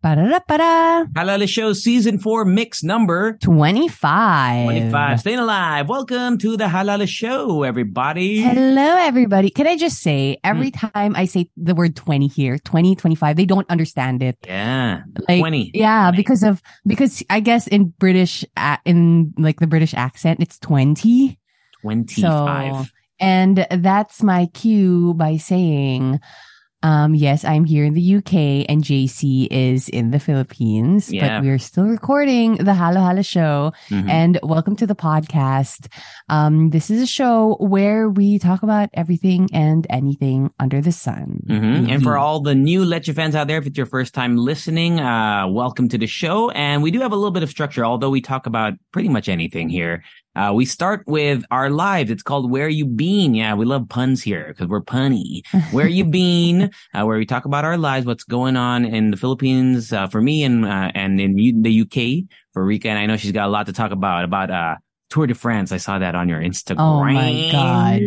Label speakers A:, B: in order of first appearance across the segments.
A: Ba-da-da-ba-da.
B: Halo Halo Show Season 4 Mix Number
A: 25.
B: 25. Staying alive. Welcome to the Halo Halo Show, everybody.
A: Hello, everybody. Can I just say, every hmm. time I say the word 20 here, 20, 25, they don't understand it.
B: Yeah.
A: Like,
B: 20.
A: Yeah,
B: 20.
A: because of, because I guess in British, in like the British accent, it's 20.
B: 25.
A: So, and that's my cue by saying, um, yes, I'm here in the UK and JC is in the Philippines,
B: Yeah.
A: but we're still recording the Halo Halo show.
B: Mhm.
A: And welcome to the podcast. Um, this is a show where we talk about everything and anything under the sun.
B: Mhm. And for all the new Leche fans out there, if it's your first time listening, uh, welcome to the show. And we do have a little bit of structure, although we talk about pretty much anything here. Uh, we start with our lives. It's called Where You Been. Yeah, we love puns here because we're punny. Where You Been, uh, where we talk about our lives, what's going on in the Philippines, uh, for me and, uh, and in U- the UK for Rica. And I know she's got a lot to talk about, about, uh, Tour de France. I saw that on your Instagram.
A: Oh my God.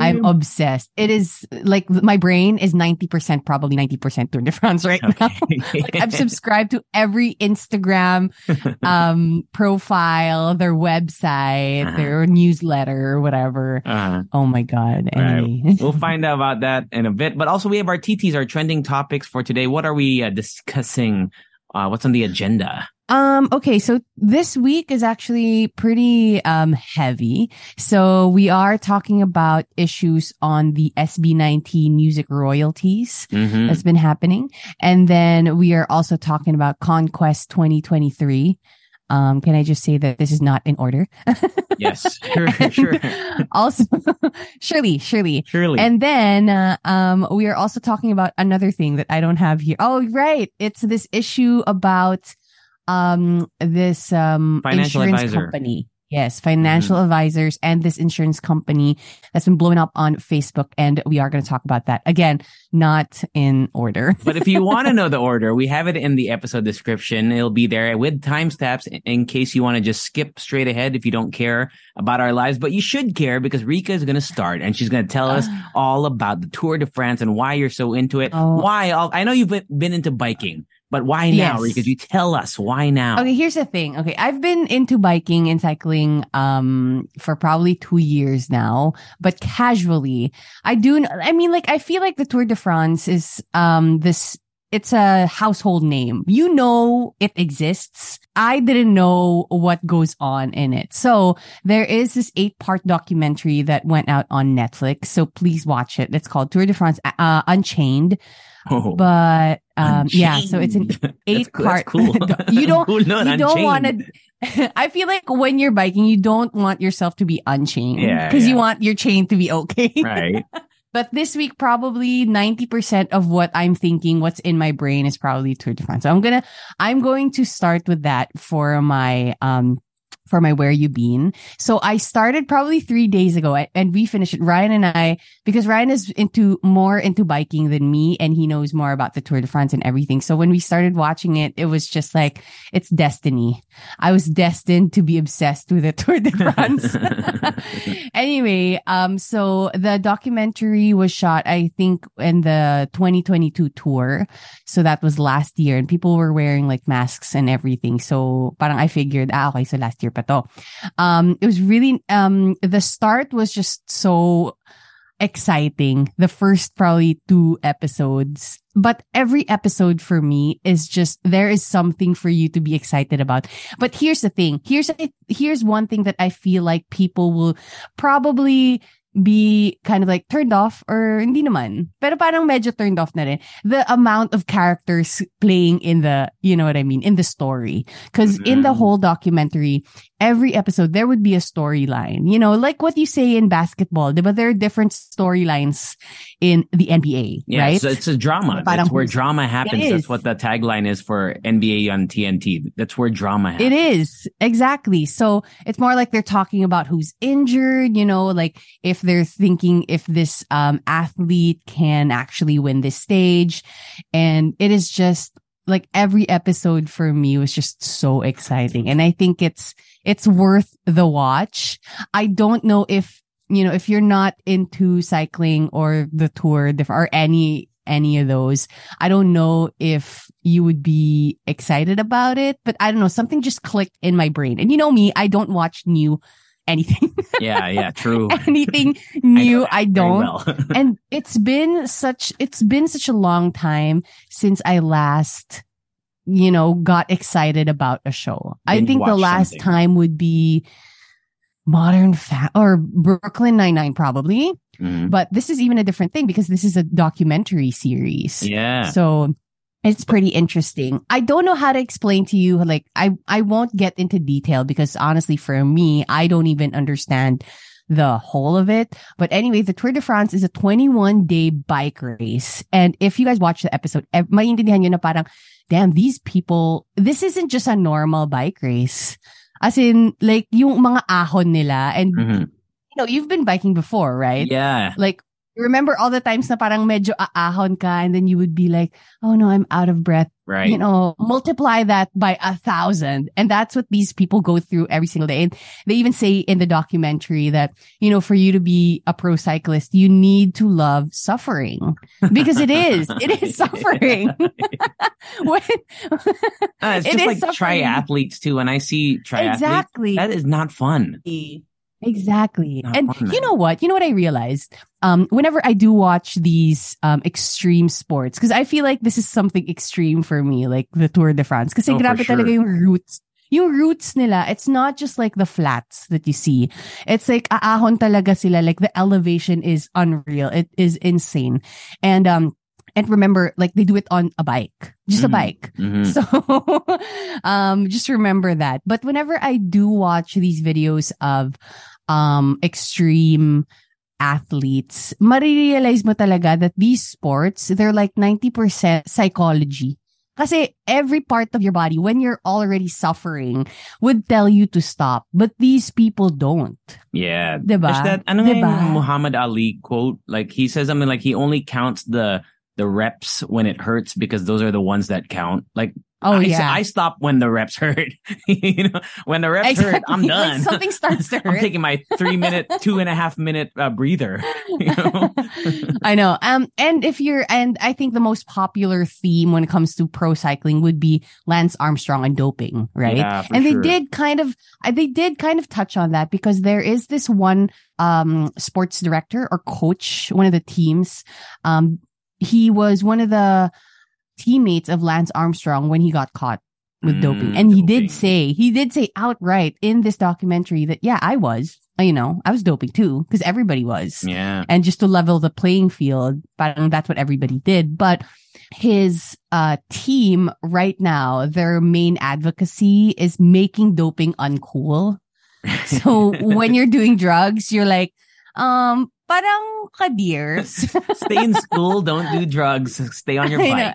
A: I'm obsessed. It is like my brain is 90%, probably 90% Tour de France right now. like I've subscribed to every Instagram um profile, their website,
B: Uh-huh.
A: their newsletter, or whatever.
B: Uh,
A: Oh my god.
B: Right. We'll find out about that in a bit. But also, we have our TTs, our trending topics for today. What are we uh, discussing? Uh, what's on the agenda?
A: Um, okay, so this week is actually pretty um heavy. So we are talking about issues on the SB19 music royalties
B: Mm-hmm.
A: that's been happening. And then we are also talking about CONQuest 2023. Um, can I just say that this is not in order?
B: Yes, sure, sure.
A: also, surely, surely.
B: Surely.
A: And then, uh, um, we are also talking about another thing that I don't have here. Oh, right. It's this issue about, um, this, um,
B: Financial
A: insurance
B: advisor.
A: company. Yes, financial
B: Mm-hmm.
A: advisors and this insurance company that's been blowing up on Facebook. And we are going to talk about that again, not in order.
B: but if you want to know the order, we have it in the episode description. It'll be there with timestamps in- in case you want to just skip straight ahead if you don't care about our lives. But you should care because Rica is going to start and she's going to tell us all about the Tour de France and why you're so into it.
A: Oh.
B: Why? I know you've been been into biking, but why now,
A: Yes.
B: Rica? You tell us why now.
A: Okay, here's the thing. Okay, I've been into biking and cycling um for probably 2 years now, but casually. I do I mean like I feel like the Tour de France is um this it's a household name. You know it exists. I didn't know what goes on in it. So there is this eight part documentary that went out on Netflix. So please watch it. It's called Tour de France uh, Unchained.
B: Oh.
A: But um yeah, so it's an eight
B: cool.
A: Part.
B: cool.
A: you don't.
B: Cool, no,
A: you don't want to. I feel like when you're biking, you don't want yourself to be unchained.
B: Yeah,
A: because you want your chain to be okay.
B: Right.
A: But this week, probably ninety percent of what I'm thinking, what's in my brain, is probably Tour de France. So I'm gonna, I'm going to start with that for my um for my where you been. So I started probably three days ago and we finished it. Ryan and I, because Ryan is into more into biking than me and he knows more about the Tour de France and everything. So when we started watching it, it was just like, it's destiny. I was destined to be obsessed with the Tour de France. anyway, um, so the documentary was shot, I think, in the 2022 tour. So that was last year and people were wearing like masks and everything. So parang I figured, ah, okay, so last year pa to. Um, it was really, um, the start was just so exciting. The first probably two episodes, but every episode for me is just, there is something for you to be excited about. But here's the thing. Here's, here's one thing that I feel like people will probably be kind of like turned off or hindi naman. Pero parang medyo turned off na rin. The amount of characters playing in the, you know what I mean, in the story. Cause in the
B: Mhm.
A: whole documentary, every episode there would be a storyline. You know, like what you say in basketball, but there are different storylines in the NBA,
B: Yeah,
A: right?
B: so it's a drama. That's where drama happens. That's what the tagline is for NBA on TNT. That's where drama happens.
A: It is exactly. So it's more like they're talking about who's injured, you know, like if they're thinking if this um, athlete can actually win this stage. And it is just like every episode for me was just so exciting. And I think it's, it's worth the watch. I don't know if, you know, if you're not into cycling or the tour or any, any of those, I don't know if you would be excited about it, but I don't know. Something just clicked in my brain. And you know me, I don't watch new anything,
B: Yeah, yeah, true.
A: anything new.
B: that
A: I, don't.
B: well.
A: and it's been such, it's been such a long time since I last, you know, got excited about a show. I think the last
B: something.
A: time would be Modern Fa- or Brooklyn Nine-Nine probably.
B: Mhm.
A: But this is even a different thing because this is a documentary series.
B: Yeah.
A: So it's pretty interesting. I don't know how to explain to you. Like, I, I won't get into detail because honestly, for me, I don't even understand the whole of it. But anyway, the Tour de France is a 21 day bike race. And if you guys watch the episode, maintindihan nyo na parang, damn, these people, this isn't just a normal bike race. As in, like, yung mga ahon nila. And,
B: Mhm.
A: you know, you've been biking before, right?
B: Yeah.
A: Like, remember all the times na parang medyo aahon ka and then you would be like, oh no, I'm out of breath.
B: Right.
A: You know, multiply that by a thousand. And that's what these people go through every single day. And they even say in the documentary that, you know, for you to be a pro cyclist, you need to love suffering because it is, it is suffering. when,
B: Uh, it's just
A: is
B: like
A: suffering.
B: triathletes too. When I see triathletes,
A: exactly.
B: that is not fun.
A: Exactly.
B: Not
A: and you know what? You know what I realized? Um, whenever I do watch these um extreme sports, because I feel like this is something extreme for me, like the Tour de France. Kasi
B: Oh,
A: grabe
B: sure.
A: talaga yung roots. Yung roots nila, it's not just like the flats that you see. It's like aahon talaga sila. Like the elevation is unreal. It is insane. And um and remember, like they do it on a bike. Just a
B: Mhm.
A: bike.
B: Mhm.
A: So, um, just remember that. But whenever I do watch these videos of, um, extreme athletes, marirealize mo talaga that these sports, they're like 90% psychology. Kasi every part of your body, when you're already suffering, would tell you to stop. But these people don't.
B: Yeah.
A: Diba?
B: There's that ano
A: Diba?
B: Muhammad Ali quote. Like he says something like he only counts the the reps when it hurts because those are the ones that count. Like
A: Oh,
B: I,
A: yeah.
B: I stop when the reps hurt. you know, when the reps hurt, I'm done.
A: When something starts to hurt.
B: I'm taking my three minute, two and a half minute uh, breather. You know?
A: I know. Um, and if you're, and I think the most popular theme when it comes to pro cycling would be Lance Armstrong and doping, right?
B: Yeah,
A: and they did kind of, uh, they did kind of touch on that because there is this one, um, sports director or coach, one of the teams. Um, he was one of the teammates of Lance Armstrong when he got caught with
B: Mm,
A: doping. And he
B: doping.
A: did say, he did say outright in this documentary that, yeah, I was, you know, I was doping too, because everybody was
B: Yeah.
A: and just to level the playing field. But that's what everybody did. But his uh team right now, their main advocacy is making doping uncool. So when you're doing drugs, you're like, um, parang kadirs.
B: Stay in school, don't do drugs, stay on your bike.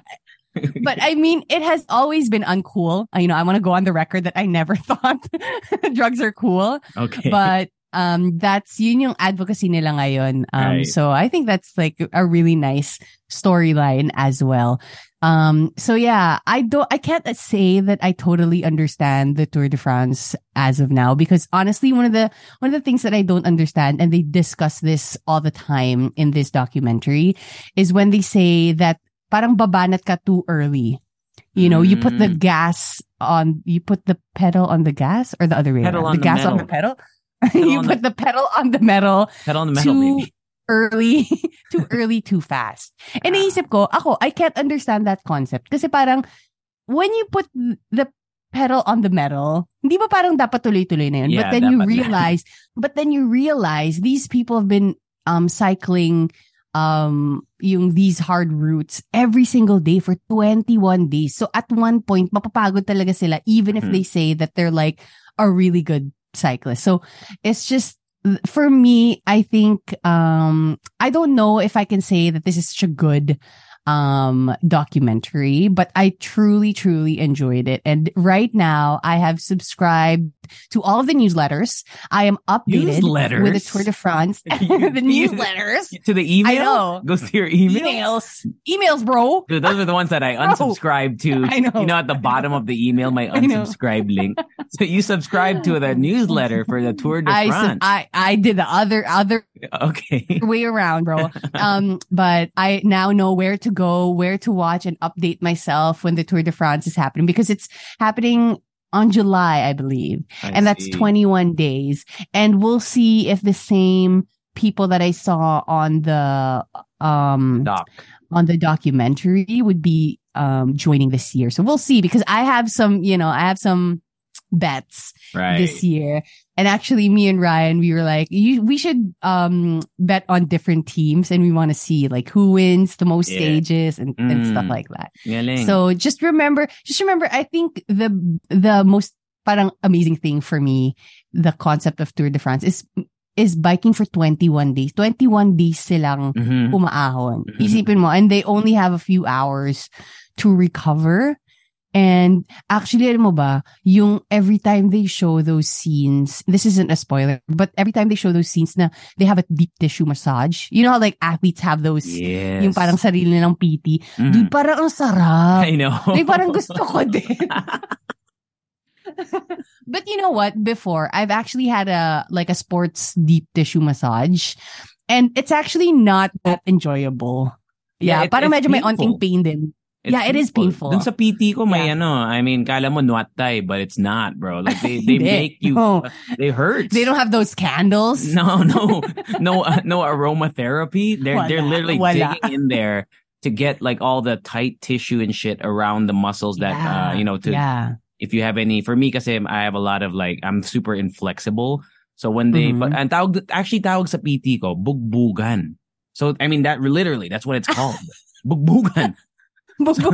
A: But I mean, it has always been uncool. You know, I want to go on the record that I never thought drugs are cool.
B: okay.
A: but um that's yun yung advocacy nila ngayon um
B: Right.
A: so i think that's like a really nice storyline as well um so yeah i don't i can't say that i totally understand the tour de france as of now because honestly one of the one of the things that i don't understand and they discuss this all the time in this documentary is when they say that parang babanat ka too early you know, you put the
B: Mm.
A: gas on, you put the pedal on the gas or the other way
B: Pedal
A: around.
B: on
A: the
B: the
A: gas on the pedal. you
B: on
A: put the pedal on the metal
B: Pedal on the metal,
A: too
B: baby.
A: early, too early, too fast. And naisip ko, ako, I can't understand that concept. Kasi parang, when you put the pedal on the metal, hindi ba parang dapat tuloy-tuloy na yun?
B: Yeah,
A: but then you
B: dapat na.
A: realize, but then you realize these people have been um cycling um yung these hard routes every single day for 21 days. So at one point, mapapagod talaga sila even if
B: Mhm.
A: they say that they're like a really good cyclist. So it's just for me, I think um I don't know if I can say that this is such a good um documentary, but I truly, truly enjoyed it. And right now I have subscribed to all of the newsletters. I am updated
B: Newsletters?
A: with the Tour de France. The newsletters.
B: To the email?
A: I know.
B: Goes to your email?
A: Emails. Emails, bro.
B: Dude, those are the ones that I unsubscribe to.
A: I know.
B: You know, at the bottom of the email, my unsubscribe link. So you subscribe to the newsletter for the Tour de
A: I, sub-
B: France.
A: I I did the other other
B: okay.
A: way around, bro. Um, but I now know where to go, where to watch, and update myself when the Tour de France is happening because it's happening on July, I believe,
B: I
A: and that's
B: see.
A: 21 days. And we'll see if the same people that I saw on the um
B: Doc.
A: on the documentary would be um joining this year. So we'll see because I have some, you know, I have some bets
B: Right.
A: this year. And actually me and Ryan, we were like, you, we should um bet on different teams and we want to see like who wins the most
B: Yeah.
A: stages and, and stuff
B: Mm.
A: like that.
B: Galing.
A: So just remember, just remember, I think the the most parang amazing thing for me, the concept of Tour de France is is biking for 21 days. 21 days silang
B: Mhm.
A: umaahon.
B: Mhm.
A: Isipin mo, and they only have a few hours to recover. And actually, alam mo ba, yung every time they show those scenes, this isn't a spoiler, but every time they show those scenes na they have a deep tissue massage, you know how like athletes have those,
B: Yes.
A: yung parang sarili nilang PT,
B: Mhm.
A: dude, parang ang sarap.
B: I know.
A: Like, parang gusto ko din. but you know what? Before, I've actually had a like a sports deep tissue massage, and it's actually not that enjoyable.
B: Yeah,
A: Yeah,
B: it-
A: parang medyo may
B: painful.
A: onting pain din. Yeah, it is painful.
B: Dun sa PT ko may
A: Yeah.
B: ano, I mean, kala mo nuatay, but it's not, bro. Like they, they make you,
A: No.
B: they hurt.
A: They don't have those candles.
B: No, no, no, uh, no aromatherapy. They're they're literally
A: wala.
B: digging in there to get like all the tight tissue and shit around the muscles that uh you know to
A: yeah.
B: if you have any for me kasi I have a lot of like I'm super inflexible. So when they
A: Mhm.
B: but and tawag actually tawag sa PT ko bugbugan. So I mean that literally that's what it's called. bugbugan.
A: Hospital.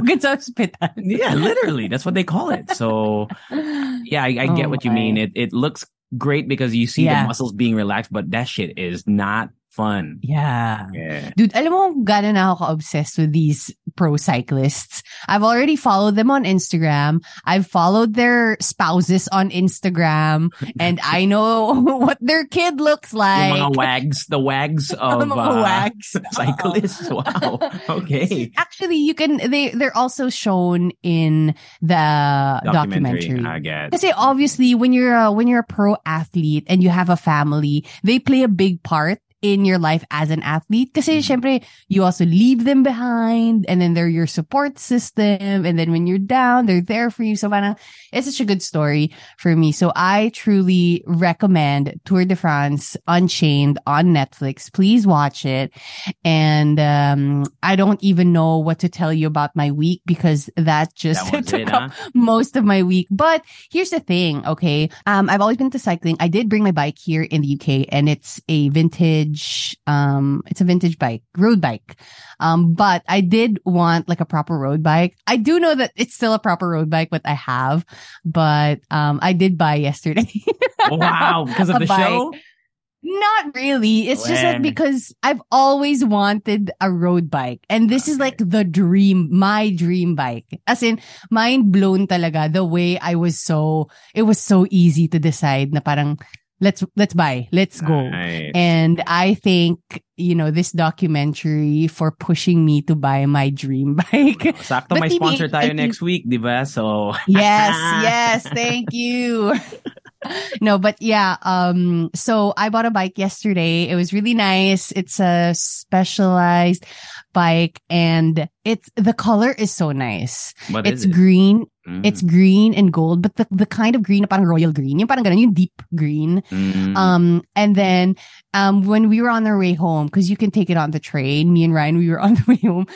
B: Yeah, literally that's what they call it. So yeah, I, I get
A: Oh
B: what you mean. It it looks great because you see
A: Yeah.
B: the muscles being relaxed, but that shit is not fun.
A: Yeah.
B: Yeah.
A: Dude, alam mo gano'n na ako ka-obsessed with these pro cyclists. I've already followed them on Instagram. I've followed their spouses on Instagram. And I know what their kid looks
B: Yung
A: like.
B: mga wags, the wags of
A: Mga
B: uh,
A: wags.
B: cyclists. Wow. Okay.
A: Actually, you can, they, they're also shown in the documentary.
B: I get.
A: Kasi obviously, when you're a, when you're a pro athlete and you have a family, they play a big part in your life as an athlete. Kasi
B: Mhm.
A: syempre, you also leave them behind and then they're your support system. And then when you're down, they're there for you. So parang, it's such a good story for me. So I truly recommend Tour de France Unchained on Netflix. Please watch it. And um, I don't even know what to tell you about my week because that just
B: That
A: took
B: it,
A: up
B: huh?
A: most of my week. But here's the thing, okay? Um, I've always been to cycling. I did bring my bike here in the UK and it's a vintage, um, it's a vintage bike, road bike. Um, but I did want like a proper road bike. I do know that it's still a proper road bike, but I have, but, um, I did buy yesterday.
B: Wow, because of the
A: bike.
B: show.
A: Not really. It's just that because I've always wanted a road bike. And this is like the dream, my dream bike. As in, mind blown talaga the way I was so, it was so easy to decide na parang, let's, let's buy, let's go.
B: Nice.
A: And I think, you know, this documentary for pushing me to buy my dream bike.
B: Sakto may sponsor tayo next week, di ba? So,
A: yes, yes, thank you. no, but yeah, um, so I bought a bike yesterday. It was really nice. It's a specialized bike and it's the color is so nice.
B: What
A: it's
B: it?
A: green.
B: Mm,
A: It's green and gold, but the, the kind of green parang royal green. Yung parang ganun, yung deep green.
B: mm.
A: Um, and then, um, when we were on our way home, cause you can take it on the train, me and Ryan, we were on the way home.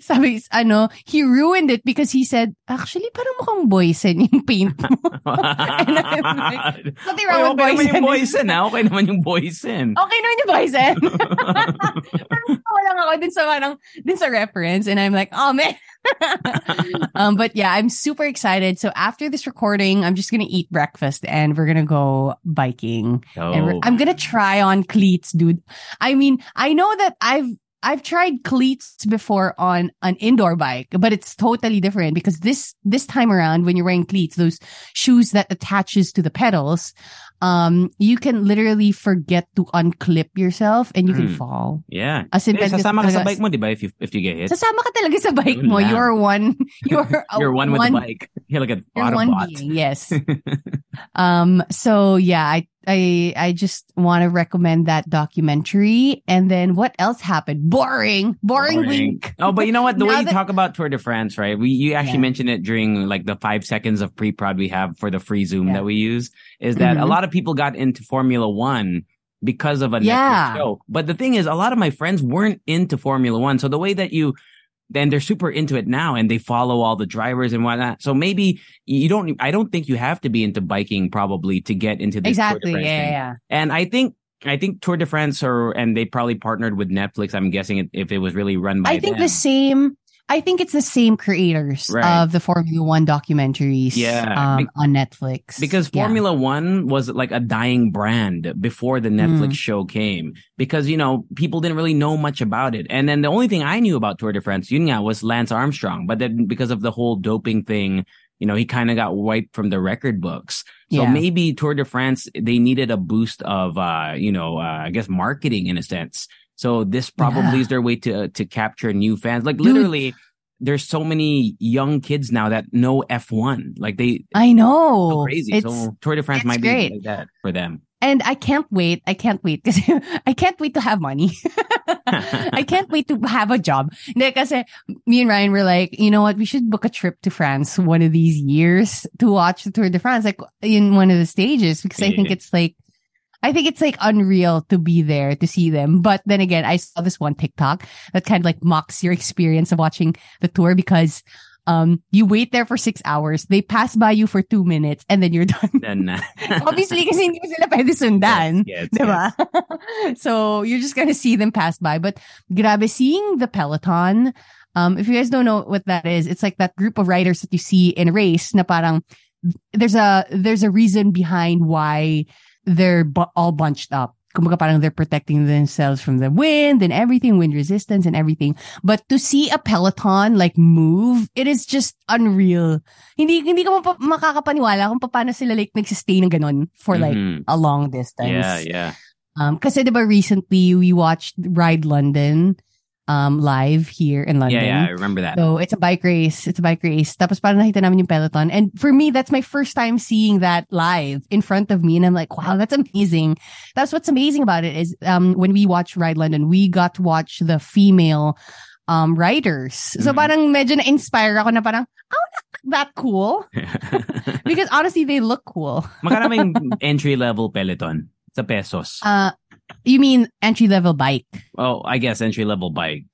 A: Sabi, ano, he ruined it because he said, actually, parang mukhang boysen yung paint mo. and I'm like, Nothing
B: Oy,
A: wrong with
B: okay naman yung
A: boysen.
B: boysen, ha? Okay naman yung boysen.
A: Okay naman yung boysen. Parang lang ako dun sa parang, dun sa reference. And I'm like, oh man. um, but yeah, I'm super excited. So after this recording, I'm just gonna eat breakfast and we're gonna go biking. And
B: Oh.
A: I'm gonna try on cleats, dude. I mean, I know that I've I've tried cleats before on an indoor bike, but it's totally different because this this time around, when you're wearing cleats, those shoes that attaches to the pedals, um, you can literally forget to unclip yourself and you can
B: Mm.
A: fall.
B: Yeah.
A: As in,
B: Eh, sasama ka sa bike mo, di ba? If you, if you get hit.
A: Sasama ka talaga sa bike
B: Yun
A: mo.
B: lang.
A: You're one. You're a
B: You're one with the bike. You're like an
A: You're one being, yes. um, so yeah, I, I, I just want to recommend that documentary. And then what else happened? Boring, boring, week.
B: Oh, but you know what? The way
A: Now
B: you
A: that-
B: talk about Tour de France, right? We you actually
A: Yeah.
B: mentioned it during like the five seconds of pre-prod we have for the free Zoom
A: Yeah.
B: that we use. Is that a
A: Mhm.
B: lot of people got into Formula One because of a Netflix
A: Yeah.
B: show. But the thing is, a lot of my friends weren't into Formula One. So the way that you then they're super into it now and they follow all the drivers and whatnot. So maybe you don't I don't think you have to be into biking probably to get into this
A: Exactly. Yeah, yeah.
B: And I think I think Tour de France or and they probably partnered with Netflix. I'm guessing if it was really run by
A: I think
B: them.
A: the same. I think it's the same creators
B: Right.
A: of the Formula One documentaries.
B: Yeah,
A: um,
B: be-
A: on Netflix
B: because
A: Yeah.
B: Formula One was like a dying brand before the Netflix
A: Mm.
B: show came because you know people didn't really know much about it, and then the only thing I knew about Tour de France, nga, was Lance Armstrong. But then because of the whole doping thing, you know, he kind of got wiped from the record books. So
A: Yeah.
B: maybe Tour de France they needed a boost of uh, you know, uh, I guess marketing in a sense. So this probably
A: Yeah.
B: is their way to to capture new fans. Like
A: Dude.
B: literally. There's so many young kids now that know F1. Like they,
A: I know.
B: so crazy.
A: It's,
B: so Tour de France might
A: great.
B: be like that for them.
A: and I can't wait. I can't wait because I can't wait to have money. I can't wait to have a job. Kasi me and Ryan were like, you know what? We should book a trip to France one of these years to watch the Tour de France, like in one of the stages, because I think it's like, I think it's like unreal to be there to see them. But then again, I saw this one TikTok that kind of like mocks your experience of watching the tour because um you wait there for six hours, they pass by you for two minutes, and then you're done.
B: Uh,
A: Obviously, kasi hindi mo sila pwede sundan.
B: Yes, yes,
A: Diba? so you're just gonna see them pass by. But grabe, seeing the peloton, um, if you guys don't know what that is, it's like that group of riders that you see in a race na parang there's a there's a reason behind why they're bu- all bunched up. Kumbaga parang they're protecting themselves from the wind and everything, wind resistance and everything. But to see a peloton like move, it is just unreal. Hindi hindi ka mapa- makakapaniwala kung paano sila like nagsistay ng ganon for like
B: Mhm.
A: a long distance.
B: yeah, yeah.
A: Um, kasi diba recently we watched Ride London um live here in London.
B: Yeah, yeah, I remember that.
A: So it's a bike race. It's a bike race. Tapos parang nakita namin yung peloton. And for me, that's my first time seeing that live in front of me. And I'm like, wow, that's amazing. That's what's amazing about it is um when we watch Ride London, we got to watch the female um riders. So
B: Mhm.
A: parang medyo na-inspire ako na parang, oh, that cool. Because honestly, they look cool.
B: Magkano ba entry level peloton sa pesos?
A: Uh, you mean entry level bike?
B: oh, I guess entry level bike.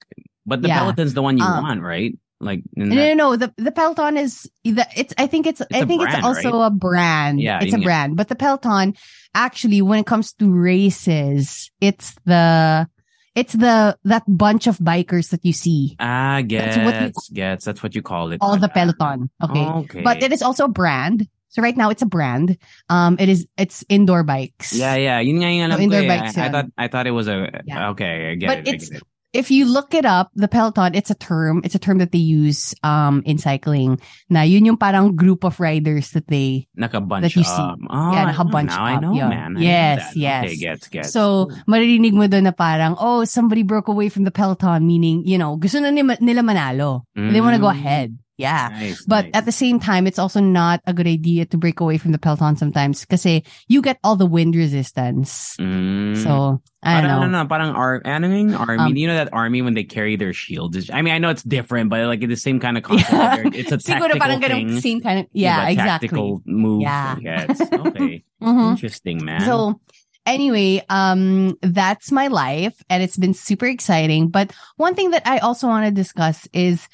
B: But the
A: Yeah.
B: peloton's the one you
A: Um,
B: want, right? Like
A: No,
B: that-
A: no, no. The the Peloton is the it's. I think it's. I think
B: brand,
A: it's also a brand.
B: Yeah,
A: it's a brand. But the Peloton, actually, when it comes to races, it's the it's the that bunch of bikers that you see.
B: Ah, gets,
A: That's what you-
B: gets. That's what you call it.
A: All the
B: pala.
A: Peloton. Okay.
B: Okay.
A: But it is also a brand. So right now it's a brand. Um, it is it's indoor bikes.
B: Yeah, yeah. Yun nga yung alam
A: So, indoor
B: eh.
A: bikes
B: I, I thought I thought it was a
A: Yeah.
B: okay. I get
A: But
B: it.
A: It's-
B: get it.
A: If you look it up, the Peloton, it's a term. It's a term that they use um in cycling. Na yun yung parang group of riders that they
B: Nakabunch
A: that you see.
B: up. Oh,
A: Yeah,
B: I know
A: nakabunch
B: now. I know,
A: yun.
B: man. I
A: Yes, yes.
B: Okay, gets, gets.
A: So, maririnig mo doon na parang, oh, somebody broke away from the peloton, meaning, you know, gusto na nila, manalo. They want to go
B: Mm.
A: ahead. Yeah.
B: Nice,
A: But
B: nice.
A: at the same time, it's also not a good idea to break away from the Peloton sometimes because you get all the wind resistance.
B: Mm.
A: So I don't
B: parang,
A: know.
B: ano, parang ar- army.
A: Um,
B: you know that army when they carry their shields. I mean, I know it's different, but like it's the same kind of concept.
A: Yeah.
B: It's a tactical
A: parang
B: thing.
A: same kind of, yeah, exactly.
B: Tactical move.
A: Yeah.
B: Okay.
A: Mhm.
B: Interesting, man.
A: So anyway, um, that's my life and it's been super exciting. But one thing that I also want to discuss is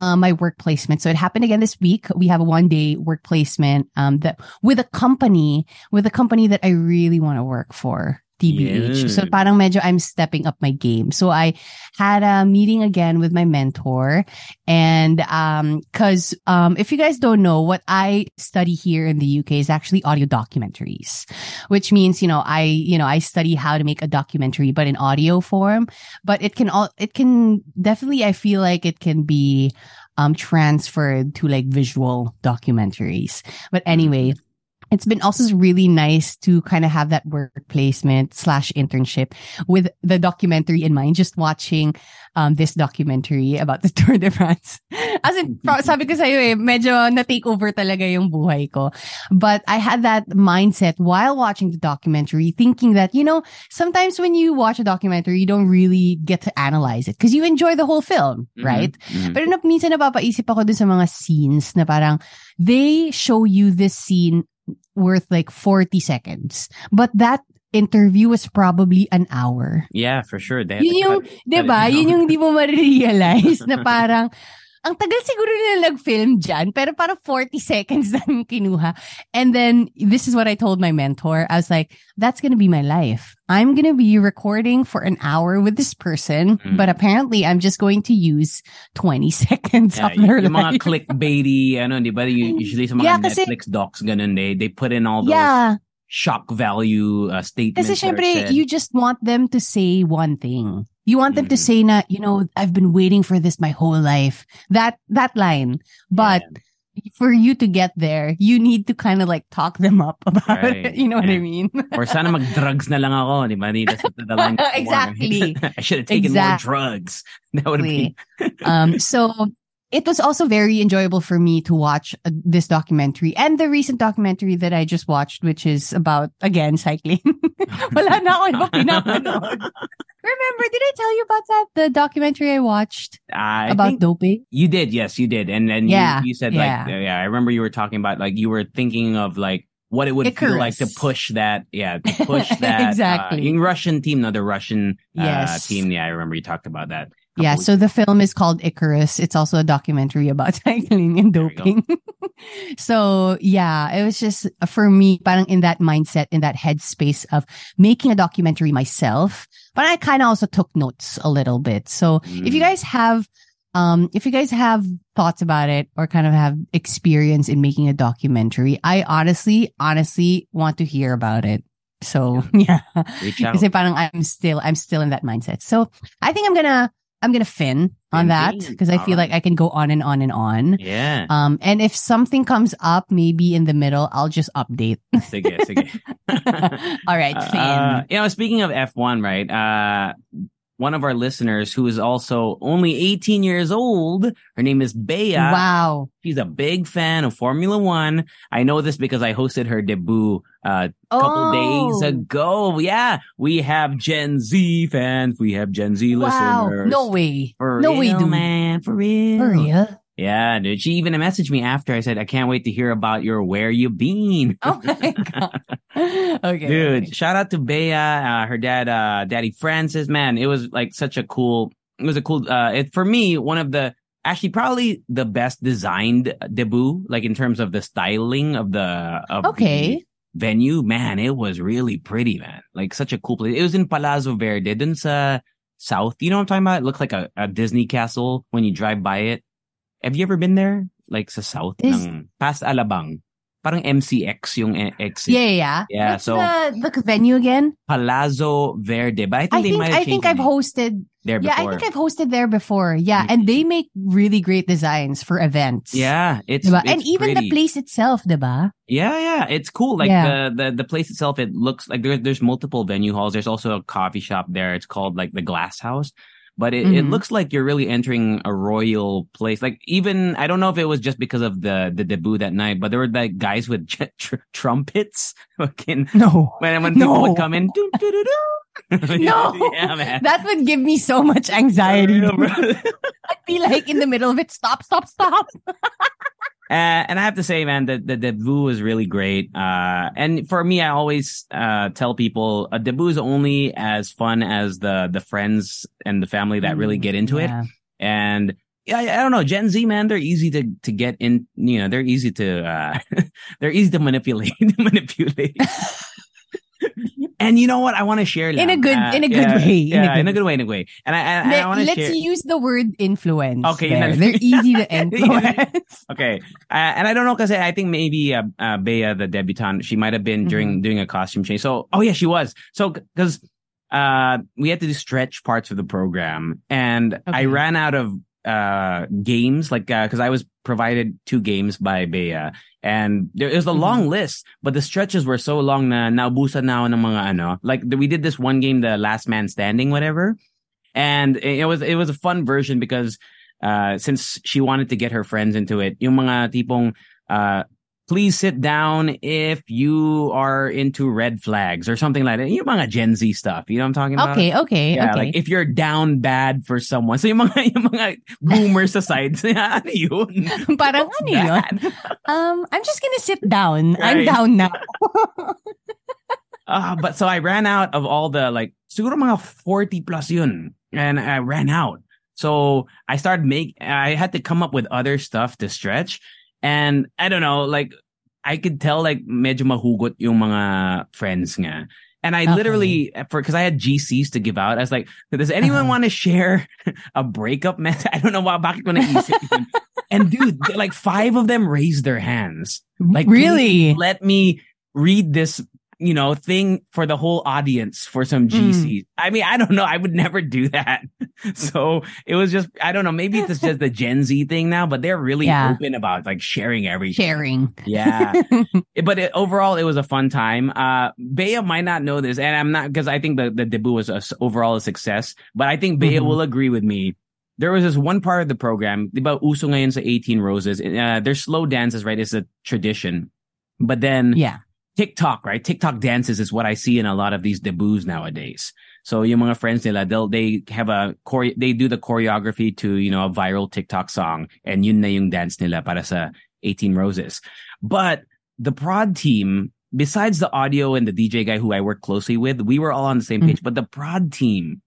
A: uh, my work placement. So it happened again this week. We have a one day work placement, um, that with a company, with a company that I really want to work for. TBH. So
B: Yun.
A: parang medyo I'm stepping up my game. So I had a meeting again with my mentor and um cuz um if you guys don't know what I study here in the UK is actually audio documentaries which means you know I you know I study how to make a documentary but in audio form but it can all it can definitely I feel like it can be um transferred to like visual documentaries but anyway it's been also really nice to kind of have that work placement slash internship with the documentary in mind. Just watching um, this documentary about the Tour de France. As in, sabi ko sa'yo eh, medyo na-take over talaga yung buhay ko. But I had that mindset while watching the documentary, thinking that, you know, sometimes when you watch a documentary, you don't really get to analyze it because you enjoy the whole film,
B: Mhm,
A: right?
B: mhm.
A: Pero na, minsan napapaisip ako dun sa mga scenes na parang they show you this scene worth like 40 seconds. But that interview was probably an hour.
B: Yeah, for sure. They
A: Yun yung,
B: cut-
A: di
B: cut it
A: ba?
B: down.
A: Yun yung di mo ma-realize na parang, ang tagal siguro nila nag-film dyan, pero parang 40 seconds lang kinuha. And then, this is what I told my mentor. I was like, that's gonna be my life. I'm gonna be recording for an hour with this person,
B: Mm.
A: but apparently I'm just going to use 20 seconds
B: Yeah,
A: of their
B: yung mga clickbaity, ano, di ba? Usually sa mga
A: Yeah, kasi-
B: Netflix docs, ganun, they, they put in all those
A: Yeah.
B: Shock value uh, statements.
A: Kasi syempre, you just want them to say one thing. You want them to
B: Mhm.
A: say na, you know, I've been waiting for this my whole life. That, that line. But for you to get there, you need to kind of like talk them up about
B: Right.
A: it. You know what I mean?
B: Or sana mag-drugs na lang ako, di ba? That's the line.
A: Exactly.
B: I should have taken
A: Exactly.
B: more drugs. That would have been
A: um, so it was also very enjoyable for me to watch uh, this documentary and the recent documentary that I just watched, which is about, again, cycling. Wala na ako ibang pinapanood. Remember, did I tell you about that? The documentary I watched
B: I
A: about doping?
B: you did, yes, you did. And then
A: Yeah,
B: you, you said
A: yeah.
B: like, uh, yeah, I remember you were talking about like you were thinking of like what it would feel like to push that, yeah, to push that.
A: Exactly.
B: Uh, Russian team, no, the Russian uh,
A: Yes.
B: team. Yeah, I remember you talked about that.
A: Yeah, so the film is called Icarus. It's also a documentary about cycling and
B: There you go.
A: doping. so yeah, it was just for me, parang in that mindset, in that headspace of making a documentary myself. But I kind of also took notes a little bit. So if you
B: Mm.
A: guys have, um, if you guys have thoughts about it or kind of have experience in making a documentary, I honestly, honestly want to hear about it. So yeah.
B: Out.
A: Parang I'm still I'm still in that mindset. So I think I'm gonna I'm gonna fin on
B: Fin
A: that because I feel
B: Alright.
A: like I can go on and on and on.
B: Yeah.
A: Um, and if something comes up, maybe in the middle, I'll just update.
B: sige, sige.
A: All right,
B: Uh,
A: Finn.
B: uh, you know, speaking of F1, right? Uh, one of our listeners who is also only 18 years old, her name is Bea.
A: wow.
B: She's a big fan of Formula One. I know this because I hosted her debut uh, a couple days
A: Oh,
B: ago. Yeah, we have Gen Z fans. We have Gen Z
A: Wow.
B: listeners.
A: No way.
B: For
A: no
B: real,
A: way, dude.
B: man. For real.
A: For real?
B: Yeah, dude. She even messaged me after. I said, I can't wait to hear about your where you been.
A: Oh my god. okay.
B: Dude,
A: okay.
B: shout out to Bea, uh, her dad, uh, Daddy Francis. Man, it was like such a cool. It was a cool. Uh, it for me one of the actually probably the best designed debut, like in terms of the styling of the of
A: Okay.
B: the venue. Man, it was really pretty, man. Like such a cool place. It was in Palazzo Verde, dun sa uh, south. You know what I'm talking about? It looked like a, a Disney castle when you drive by it. Have you ever been there? Like sa south,
A: Is-
B: ng, past Alabang. Parang MCX yung exit.
A: Yeah, yeah, yeah. What's
B: so-
A: the, the venue again?
B: Palazzo Verde. But I think
A: I
B: they
A: think
B: might
A: I think I've hosted
B: there before. Yeah.
A: I think I've hosted there before. Yeah, and they make really great designs for events.
B: yeah, it's, it's
A: And even
B: pretty.
A: the place itself, diba?
B: Yeah, yeah, it's cool. Like
A: Yeah.
B: the, the the place itself, it looks like there's there's multiple venue halls. There's also a coffee shop there. It's called like the Glass House. But it, it
A: Mhm.
B: looks like you're really entering a royal place. Like even I don't know if it was just because of the the debut that night, but there were like guys with tr- tr- trumpets. Fucking
A: No.
B: when when people
A: No.
B: would come in, doo, doo, doo.
A: No.
B: yeah, man.
A: That would give me so much anxiety. I'd be like in the middle of it. Stop, stop, stop.
B: Uh, and I have to say, man, that the debut was really great. Uh, and for me, I always, uh, tell people a debut is only as fun as the, the friends and the family that really get into it. And yeah, I, I don't know, Gen Z, man, they're easy to, to get in, you know, they're easy to, uh, they're easy to manipulate, manipulate. and you know what? I want to share
A: In a good-
B: Uh,
A: in a good
B: yeah,
A: way, in a
B: Yeah, in a
A: good
B: good way, in a good way. And I, and I
A: Let,
B: want to
A: let's
B: share.
A: use the word influence.
B: Okay,
A: there. They're easy to influence.
B: Okay. Uh, and I don't know because I think maybe uh, uh, Bea, the debutante, she might have been during
A: Mm-hmm.
B: doing a costume change. So, oh yeah, she was. So, because uh, we had to do stretch parts of the program, and I ran out of uh games like uh because I was provided two games by Bea. And there is a
A: Mm-hmm.
B: long list but the stretches were so long na naubusan na ako ng mga ano. Like we did this one game the last man standing whatever. And it was it was a fun version because uh since she wanted to get her friends into it yung mga tipong uh please sit down if you are into red flags or something like that yung mga Gen Z stuff you know what I'm talking about
A: Okay, okay,
B: yeah,
A: okay.
B: like if you're down bad for someone. So yung mga, yung mga boomers sa sides, ano yun?
A: Parang
B: What's
A: ano yun? Um, I'm just gonna sit down.
B: Right.
A: I'm down now.
B: Ah, but so I ran out of all the like siguro mga 40 plus yun. And I ran out. So I started make I had to come up with other stuff to stretch. And I don't know, like I could tell like medyo mahugot yung mga friends nga. And I
A: Okay.
B: literally, for because I had GCs to give out, I was like, "Does anyone
A: Uh-huh.
B: want to share a breakup message?" I don't know why. Bakit ko naisip. And dude, like five of them raised their hands. Like,
A: really?
B: let me read this, you know, thing for the whole audience for some
A: Mm.
B: I mean, I don't know. I would never do that. So it was just, I don't know. Maybe it's just the Gen Z thing now, but they're really
A: Yeah.
B: open about like sharing everything.
A: Sharing.
B: Yeah. But it, overall, it was a fun time. Uh, Bea might not know this, and I'm not because I think the, the debut was a overall a success. But I think Bea
A: Mhm.
B: will agree with me. There was this one part of the program, about uso ngayon sa 18 Roses. Uh, their slow dances, right? It's a tradition. But then
A: yeah.
B: TikTok, right? TikTok dances is what I see in a lot of these debuts nowadays. So yung mga friends nila, they'll, they have a chore- they do the choreography to, you know, a viral TikTok song and yun na yung dance nila para sa 18 Roses. But the prod team, besides the audio and the DJ guy who I work closely with, we were all on the same mm. page, but the prod team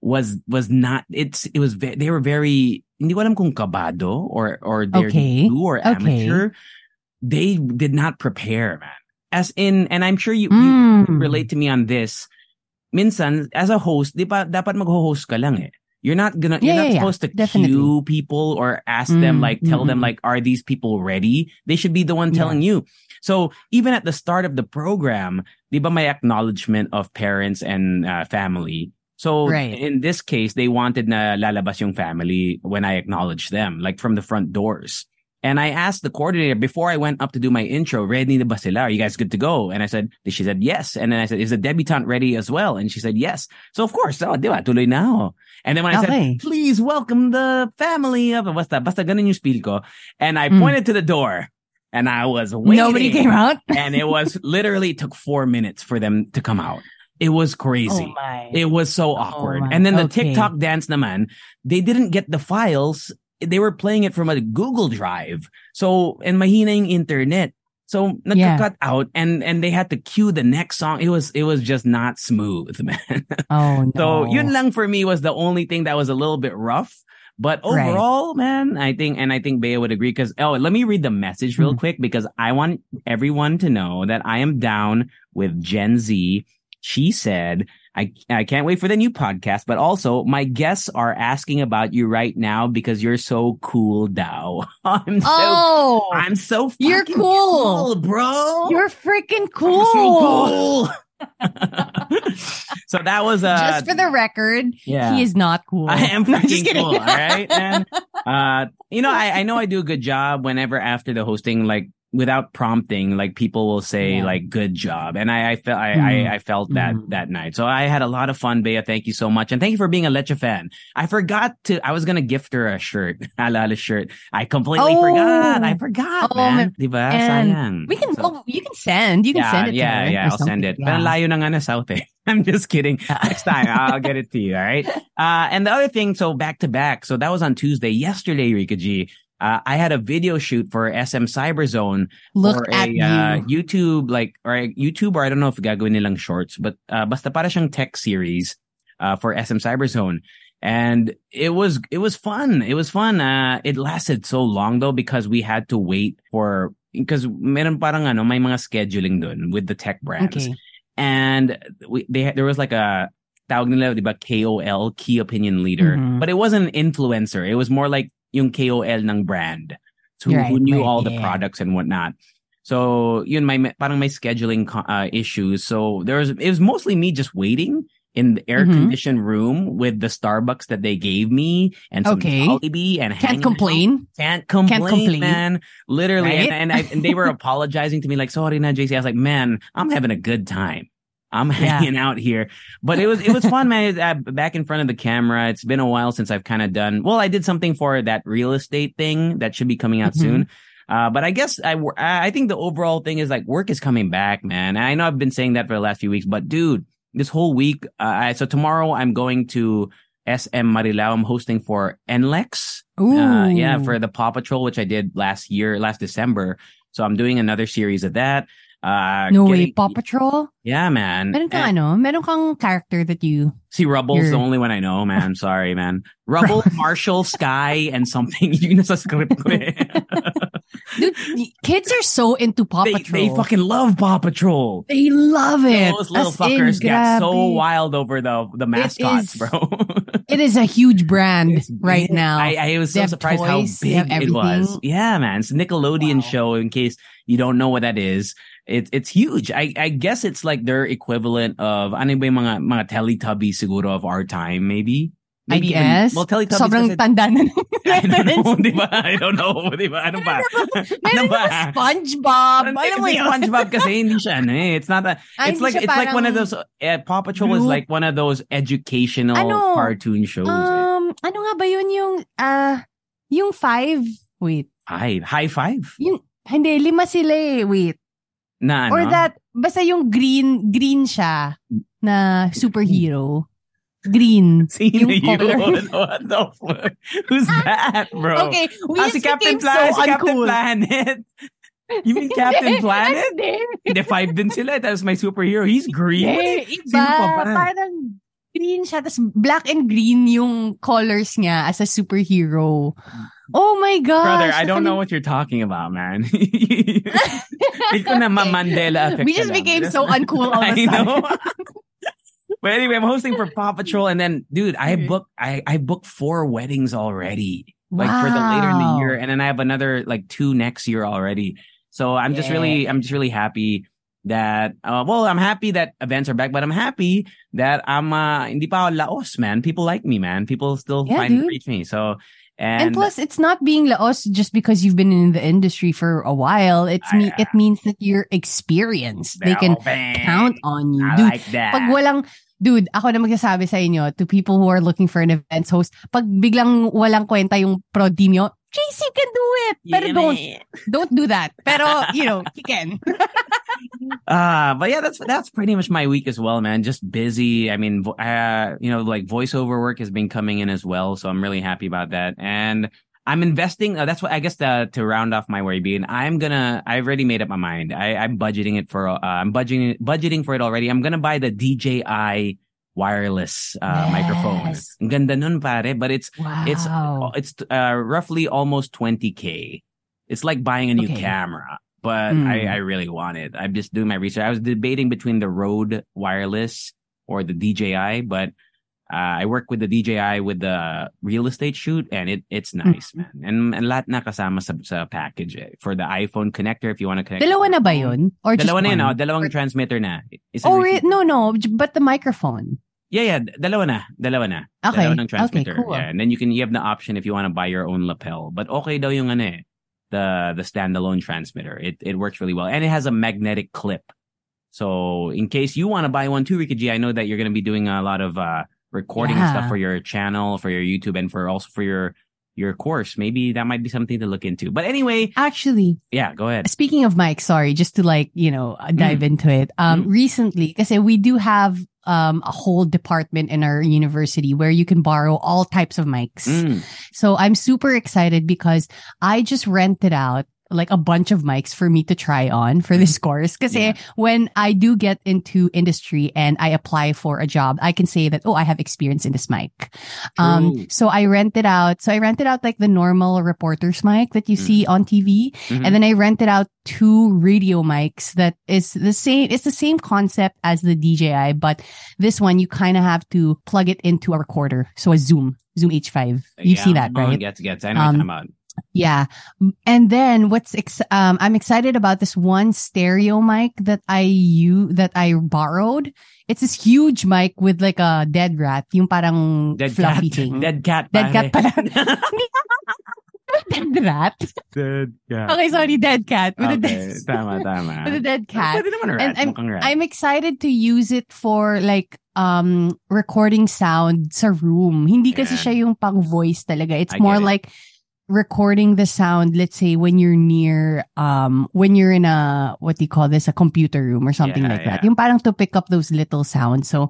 B: was, was not, it's, it was, ve- they were very, hindi ko alam kung kabado or, or they're
A: Okay.
B: new or
A: Okay.
B: amateur. They did not prepare, man as in, and I'm sure you, you
A: Mm.
B: relate to me on this. Minsan, as a host, di ba, dapat mag-host ka lang eh. You're not gonna,
A: yeah, you're
B: not
A: yeah, yeah.
B: supposed to
A: Definitely.
B: cue people or ask them,
A: Mm,
B: like, tell them,
A: mm, mm.
B: like, are these people ready? They should be the one
A: Yeah.
B: telling you. So even at the start of the program, di ba my acknowledgement of parents and uh, family. So
A: Right.
B: in this case, they wanted na lalabas yung family when I acknowledged them, like from the front doors. And I asked the coordinator before I went up to do my intro, ready na ba sila? Are you guys good to go? And I said, she said, yes. And then I said, is the debutante ready as well? And she said, yes. So of course, oh, di ba, tuloy na ako. And then when I
A: Okay.
B: said, please welcome the family of, basta, basta ganun yung spiel ko. And I
A: Mm.
B: pointed to the door and I was waiting.
A: Nobody came out.
B: and it was literally took four minutes for them to come out. It was crazy.
A: Oh.
B: It was so awkward.
A: my-
B: and then the
A: okay.
B: TikTok dance naman, they didn't get the files. They were playing it from a Google Drive. So, and mahina yung internet. So,
A: Yeah.
B: nagka-cut out and, and they had to cue the next song. It was, it was just not smooth, man.
A: oh no.
B: So, yun lang for me was the only thing that was a little bit rough. But
A: Right.
B: overall, man, I think, and I think Bea would agree because, oh, let me read the message real
A: Hmm.
B: quick because I want everyone to know that I am down with Gen Z. She said, I, I can't wait for the new podcast, but also my guests are asking about you right now because you're so cool, Dao. I'm so,
A: oh,
B: I'm so
A: You're
B: fucking
A: cool.
B: bro.
A: you're freaking cool.
B: so cool. so that was, uh,
A: Just for the record,
B: yeah.
A: he is not cool.
B: I am
A: I'm just kidding.
B: cool, all right? And uh, you know, I, I know I do a good job whenever after the hosting, like without prompting, like people will say
A: Yeah.
B: like "good job," and I I felt I,
A: Mm.
B: I I felt that
A: Mm.
B: that night. So I had a lot of fun, Bea. Thank you so much, and thank you for being a Leche fan. I forgot to. I was gonna gift her a shirt, Alala shirt. I completely
A: Oh.
B: forgot. I forgot,
A: Oh,
B: man. Diba?
A: and
B: Sayang.
A: We can
B: So-
A: oh, you can send. You can
B: yeah,
A: send it
B: yeah, yeah. I'll send it. Pero
A: Yeah.
B: layo na nga na South eh. I'm just kidding. Next time, I'll get it to you. All right. Uh, and the other thing, so back to back. So that was on Tuesday. Yesterday, Rica G, uh, I had a video shoot for SM Cyberzone
A: Look
B: for
A: at
B: a uh. YouTube, like, or a YouTube, or I don't know if gagawin nilang shorts, but uh, basta para siyang tech series uh, for SM Cyberzone. And it was, it was fun. It was fun. Uh, it lasted so long though, because we had to wait for, because meron parang ano, may mga scheduling dun with the tech brands
A: Okay.
B: and we they there was like a tawag nila, di ba, KOL, key opinion leader,
A: Mhm.
B: but it wasn't an influencer. It was more like yung KOL ng brand. So
A: Right,
B: who knew
A: right,
B: all the
A: yeah.
B: products and whatnot. So yun, may parang may scheduling uh, issues. So there was it was mostly me just waiting in the air conditioned room with the Starbucks that they gave me and some
A: Okay.
B: Jollibee and
A: Can't complain.
B: Can't complain, Can't
A: complain.
B: man. Literally,
A: Right?
B: and and, I, and they were apologizing to me like, "Sorry, na JC." I was like, "Man, I'm having a good time. I'm
A: Yeah.
B: hanging out here." But it was it was fun, man. Uh, back in front of the camera. It's been a while since I've kind of done. Well, I did something for that real estate thing that should be coming out
A: Mhm.
B: soon. Uh, but I guess I I I think the overall thing is like work is coming back, man. I know I've been saying that for the last few weeks, but dude, this whole week, uh, I, so tomorrow I'm going to SM Marilao. I'm hosting for NLEX.
A: Ooh.
B: Uh, yeah, for the Paw Patrol, which I did last year, last December. So I'm doing another series of that. Uh,
A: no way, Paw Patrol.
B: Yeah, man.
A: Meron kang
B: And-
A: ano, meron kang character that you
B: See, Rubble's the
A: You're-
B: only one I know, man. Sorry, man. Rubble, Marshall, Skye, and something. Yun nasa script ko eh.
A: Dude, kids are so into Paw Patrol.
B: they fucking love Paw Patrol.
A: They love it.
B: Those little
A: As in,
B: fuckers get so wild over the the mascots,
A: is-
B: bro.
A: It is a huge brand right now.
B: I, I was so surprised how
A: toys, they have
B: big it was. Yeah, man. It's a Nickelodeon
A: Wow.
B: show. In case you don't know what that is, it's it's huge. I I guess it's like their equivalent of ano ba yung mga mga Teletubbies siguro of our time, maybe.
A: I
B: Maybe even-
A: guess.
B: well, Teletubbies.
A: Sobrang
B: kasi-
A: tanda na ng
B: I don't know, di ba? I don't know, di ba? Ano ba? ano ba?
A: SpongeBob.
B: Hindi
A: Alam mo yun.
B: SpongeBob kasi hindi siya ano eh. It's not a,
A: Ay,
B: it's
A: hindi
B: like it's like one of those uh, Paw Patrol is
A: group.
B: like one of those educational
A: Ano?
B: cartoon shows. eh.
A: Um, ano nga ba yun yung, ah, yung five? Wait.
B: High, high five.
A: Yung, hindi, lima sila eh. Wait.
B: Na ano?
A: Or that, basta yung green, green siya na superhero. Green.
B: Sino
A: yung
B: yun?
A: color.
B: What the fuck? Who's that, bro?
A: Okay, we
B: ah, si Captain Planet,
A: so
B: si Captain. Planet. You mean Captain Planet?
A: Hindi.
B: Five din sila. That's my superhero. He's green.
A: Hindi, iba.
B: pa?
A: Parang green siya. Tapos black and green yung colors niya as a superhero. Oh my gosh.
B: Brother, I don't know what you're talking about, man. Ikaw na Mandela effect
A: We just became so uncool all of a
B: I know.
A: sudden.
B: but anyway, I'm hosting for Paw Patrol, and then, dude, I booked I I booked four weddings already, like for the later in the year, and then I have another like two next year already. So I'm just really I'm just really happy that uh, well I'm happy that events are back, but I'm happy that I'm uh, hindi pa laos, man. People like me, man. People still
A: Yeah,
B: find reach me. So
A: And,
B: and,
A: plus, it's not being laos just because you've been in the industry for a while. It's me. It means that you're experienced. They can
B: bang.
A: count on you,
B: I
A: dude.
B: like that.
A: Pag walang, dude, ako na magsasabi sa inyo to people who are looking for an events host, pag biglang walang kwenta yung prod team nyo, JC can do it. Pero
B: Yeah,
A: don't,
B: man.
A: don't do that. Pero, you know, you can.
B: Uh, but yeah, that's that's pretty much my week as well, man. Just busy. I mean, uh, you know, like voiceover work has been coming in as well, so I'm really happy about that. And I'm investing. Uh, that's what I guess the, to round off my worry being. I'm gonna. I've already made up my mind. I, I'm budgeting it for. Uh, I'm budgeting budgeting for it already. I'm gonna buy the DJI wireless uh, microphone.
A: Yes.
B: Ang ganda nun, pare. But it's
A: Wow.
B: it's it's uh, roughly almost 20k. It's like buying a new
A: Okay.
B: camera, but
A: Mm.
B: I, I really want it. I'm just doing my research. I was debating between the Rode wireless or the DJI, but uh, I work with the DJI with the real estate shoot, and it it's nice, man. And and lahat na kasama sa, sa package eh. for the iPhone connector if you want to connect.
A: Dalawa na ba yun? Or just
B: Dalawa na yun, oh, dalawang
A: Or-
B: transmitter na. Isa
A: Oh, re- no, no. But the microphone.
B: Yeah, yeah, dalawa na, dalawa na.
A: Okay.
B: Dalawa ng transmitter.
A: Okay, cool.
B: Yeah, and then you can you have the option if you want to buy your own lapel. But okay daw yung ano eh. the the standalone transmitter. It it works really well, and it has a magnetic clip. So in case you want to buy one too, Rica G, I know that you're going to be doing a lot of uh, recording and stuff
A: Yeah.
B: for your channel, for your YouTube, and for also for your your course. Maybe that might be something to look into. But anyway,
A: Actually,
B: yeah, go ahead.
A: speaking of Mike, sorry, just to like, you know, dive
B: Mm.
A: into it. Um,
B: Mm.
A: recently, because we do have um a whole department in our university where you can borrow all types of mics.
B: Mm,
A: So I'm super excited because I just rented out like a bunch of mics for me to try on for this course. Because
B: Yeah.
A: when I do get into industry and I apply for a job, I can say that, oh, I have experience in this mic. Um, so I rented out, so I rented out like the normal reporter's mic that you
B: Mm.
A: see on TV.
B: mhm.
A: And then I rented out two radio mics that is the same, it's the same concept as the DJI, but this one you kind of have to plug it into a recorder. So a Zoom, Zoom H5. You
B: Yeah,
A: see that,
B: oh,
A: right?
B: Gets gets. I know
A: Um,
B: you're talking about.
A: Yeah. And then what's ex- um I'm excited about this one stereo mic that I you that I borrowed. It's this huge mic with like a dead rat, yung parang
B: Dead
A: fluffy
B: cat.
A: thing.
B: Dead cat.
A: Dead cat
B: pare.
A: dead rat.
B: Dead cat.
A: Okay, sorry, dead cat with a dead
B: tama, tama.
A: with a dead cat.
B: Pwede naman rat.
A: And I'm-
B: rat.
A: I'm excited to use it for like um recording sound sa room. Hindi kasi
B: Yeah.
A: siya yung pang voice talaga. It's
B: I
A: more
B: like it.
A: Recording the sound let's say when you're near um when you're in a what do you call this a computer room or something
B: Yeah,
A: like that.
B: yeah.
A: Yung parang to pick up those little sounds. So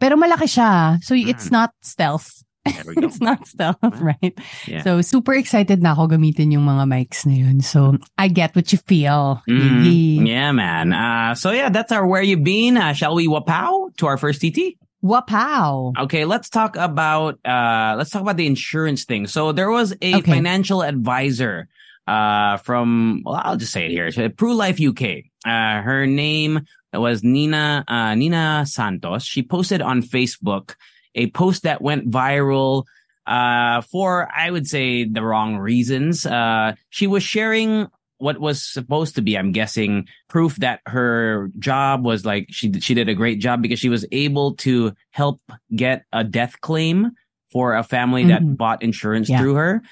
A: pero malaki siya. So it's
B: Mm.
A: not stealth. It's not stealth, right?
B: Yeah.
A: So super excited na ako gamitin yung mga mics na yun. So I get what you feel.
B: Mm, yeah, man. Uh, so yeah, that's our where you been. Uh, shall we wapow to our first TT?
A: Wapow.
B: Okay, let's talk about uh let's talk about the insurance thing. So there was a
A: Okay.
B: financial advisor uh from well, I'll just say it here. Pru Life UK. Uh her name was Nina uh Nina Santos. She posted on Facebook a post that went viral uh for I would say the wrong reasons. Uh she was sharing what was supposed to be, I'm guessing, proof that her job was like she she did a great job because she was able to help get a death claim for a family that
A: Mhm.
B: bought insurance
A: Yeah.
B: through her.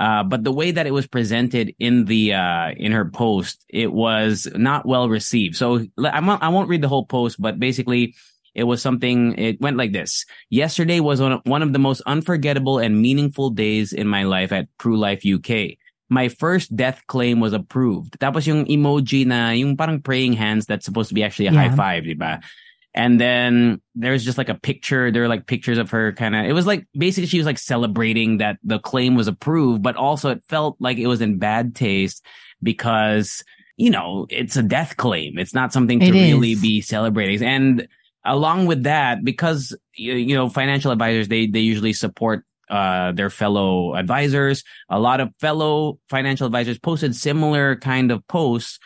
B: Uh, but the way that it was presented in the uh, in her post, it was not well received. So I won't I won't read the whole post, but basically. It was something, it went like this. Yesterday was one of, one of the most unforgettable and meaningful days in my life at Pru Life UK. My first death claim was approved. Tapos yung emoji na, yung parang praying hands that's supposed to be actually a high five, diba? And then there's just like a picture. There were like pictures of her kind of, it was like basically she was like celebrating that the claim was approved, but also it felt like it was in bad taste because, you know, it's a death claim. It's not something to
A: It
B: really
A: is.
B: be celebrating. And along with that, because, you, you know, financial advisors, they, they usually support uh, their fellow advisors. A lot of fellow financial advisors posted similar kind of posts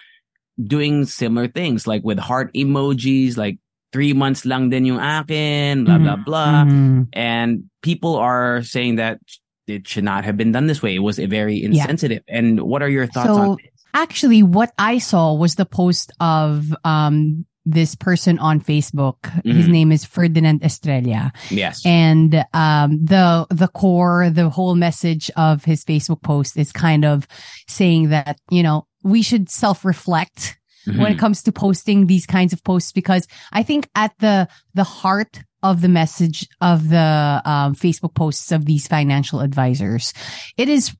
B: doing similar things, like with heart emojis, like three months lang din yung akin, blah, blah, blah.
A: Mhm.
B: And people are saying that it should not have been done this way. It was very insensitive. And what are your thoughts
A: So-
B: on this?
A: Actually, what I saw was the post of um this person on Facebook. His
B: Mhm.
A: name is Ferdinand Estrella.
B: Yes.
A: And um the the core, the whole message of his Facebook post is kind of saying that, you know, we should self-reflect when it comes to posting these kinds of posts because I think at the the heart of the message of the um, Facebook posts of these financial advisors, it is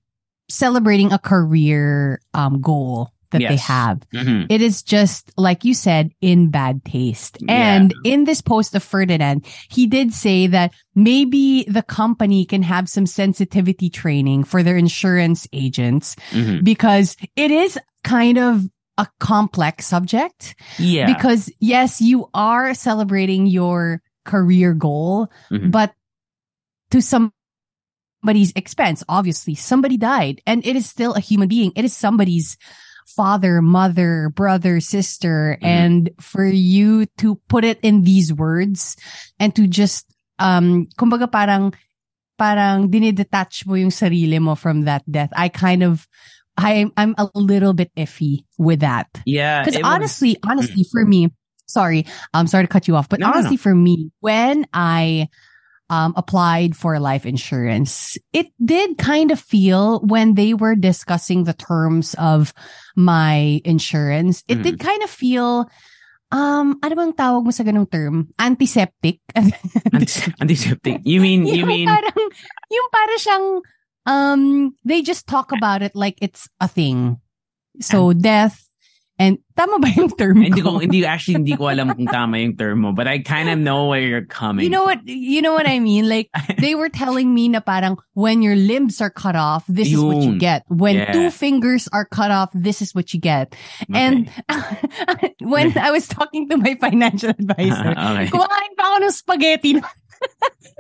A: celebrating a career um, goal that they
B: Yes.
A: have.
B: Mhm.
A: It is just like you said in bad taste.
B: Yeah.
A: And in this post of Ferdinand, he did say that maybe the company can have some sensitivity training for their insurance agents
B: Mhm.
A: because it is kind of a complex subject
B: Yeah.
A: because yes, you are celebrating your career goal,
B: Mhm.
A: but to somebody's expense, obviously somebody died and it is still a human being. It is somebody's father, mother, brother, sister.
B: Mhm.
A: And for you to put it in these words and to just, um, kumbaga parang, parang dinidetach mo yung sarili mo from that death. I kind of, I, I'm a little bit iffy with that.
B: yeah.
A: Because
B: it was-
A: honestly, honestly, for me, sorry, I'm sorry to cut you off, but
B: No, no, no.
A: honestly, for me, when I um, applied for life insurance. It did kind of feel when they were discussing the terms of my insurance, it did kind of feel um, ano bang tawag mo sa ganung term? Antiseptic.
B: Antiseptic. You mean you
A: yung
B: mean
A: parang, yung para siyang, um, they just talk about it like it's a thing. So, death, and, tama ba yung term
B: hindi
A: ko?
B: ko hindi actually hindi ko alam kung tama yung term mo, but I kind of know where you're coming.
A: You know what, you know what I mean? Like, they were telling me na parang, when your limbs are cut off, this is what you get. When
B: Yeah.
A: two fingers are cut off, this is what you get. And, when I was talking to my financial advisor,
B: okay.
A: Kumakain pa ako ng spaghetti.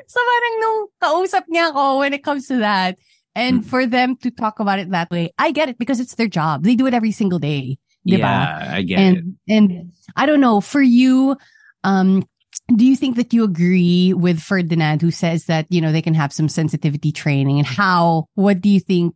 A: so parang nung kausap niya ako when it comes to that, and
B: Mm.
A: for them to talk about it that way, I get it because it's their job. They do it every single day. Diba?
B: Yeah, I get it.
A: and and I don't know, for you, um, do you think that you agree with Ferdinand who says that, you know, they can have some sensitivity training and how, what do you think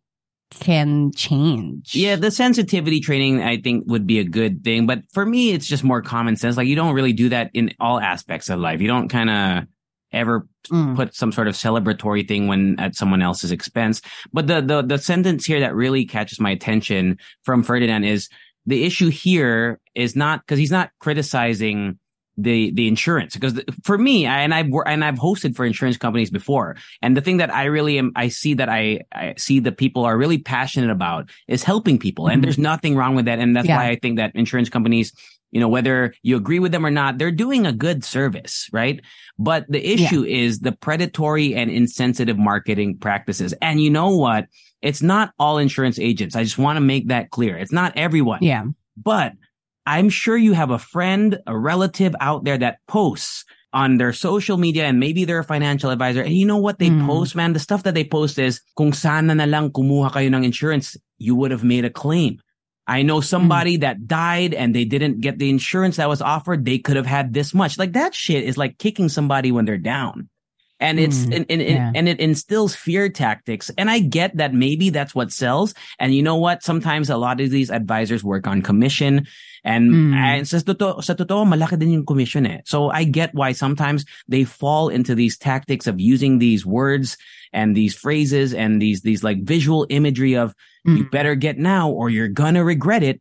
A: can change?
B: Yeah, the sensitivity training I think would be a good thing, but for me it's just more common sense. Like you don't really do that in all aspects of life. You don't kind of ever
A: Mm.
B: put some sort of celebratory thing when at someone else's expense. But the the the sentence here that really catches my attention from Ferdinand is the issue here is not because he's not criticizing the the insurance. Because the- for me I, and I've and I've hosted for insurance companies before and the thing that I really am I see that I I see the people are really passionate about is helping people and
A: Mhm.
B: there's nothing wrong with that and that's
A: Yeah.
B: why I think that insurance companies you know whether you agree with them or not they're doing a good service right? But the issue is the predatory and insensitive marketing practices. And you know what it's not all insurance agents I just want to make that clear it's not everyone
A: Yeah.
B: but I'm sure you have a friend, a relative out there that posts on their social media and maybe they're a financial advisor. And you know what they
A: Mm.
B: post, man? The stuff that they post is, kung sana na lang kumuha kayo ng insurance, you would have made a claim. I know somebody that died and they didn't get the insurance that was offered. They could have had this much. Like that shit is like kicking somebody when they're down. And it's,
A: Mm,
B: and, and,
A: yeah.
B: and it instills fear tactics. And I get that maybe that's what sells. And you know what? Sometimes a lot of these advisors work on commission and,
A: Mm.
B: and sa totoo, sa totoo, malaki din yung commission eh. So I get why sometimes they fall into these tactics of using these words and these phrases and these, these like visual imagery of you
A: Mm.
B: better get now or you're gonna regret it.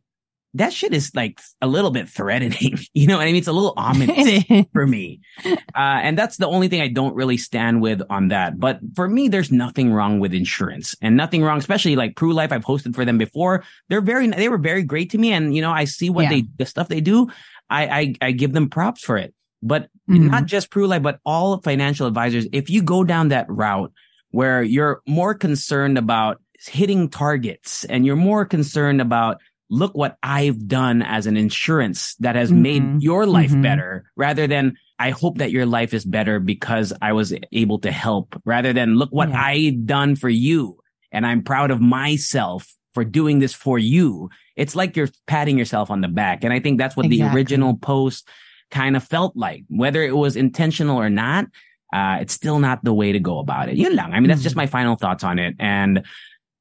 B: That shit is like a little bit threatening. You know what I mean? It's a little ominous for me. Uh, and that's the only thing I don't really stand with on that. But for me, there's nothing wrong with insurance and nothing wrong, especially like Pru Life. I've hosted for them before. They're very, they were very great to me. And, you know, I see what
A: Yeah.
B: they, the stuff they do. I, I, I give them props for it. But
A: Mhm.
B: not just Pru Life, but all financial advisors. If you go down that route where you're more concerned about hitting targets and you're more concerned about look what I've done as an insurance that has
A: Mhm.
B: made your life
A: Mhm.
B: better rather than I hope that your life is better because I was able to help rather than look what
A: Yeah.
B: I done for you and I'm proud of myself for doing this for you. It's like you're patting yourself on the back. And I think that's what the original post kind of felt like, whether it was intentional or not. Uh, it's still not the way to go about it. Yun lang. I mean, that's just my final thoughts on it. And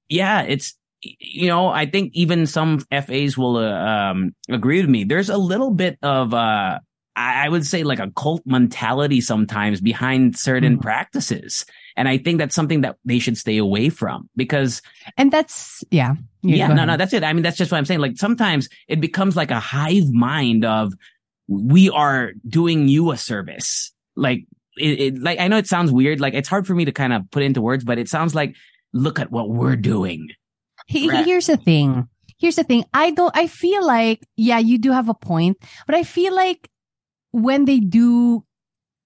B: yeah, it's, you know, I think even some FAs will, uh, um, agree with me. There's a little bit of, uh, I I would say like a cult mentality sometimes behind certain
A: Mhm.
B: practices. And I think that's something that they should stay away from because
A: And that's, yeah.
B: yeah, no,
A: ahead.
B: no, that's it. I mean, that's just what I'm saying. Like sometimes it becomes like a hive mind of we are doing you a service. Like it, it like I know it sounds weird. Like it's hard for me to kind of put into words, but it sounds like look at what we're doing. Right.
A: Here's the thing. Here's the thing. I don't, I feel like, yeah, you do have a point, but I feel like when they do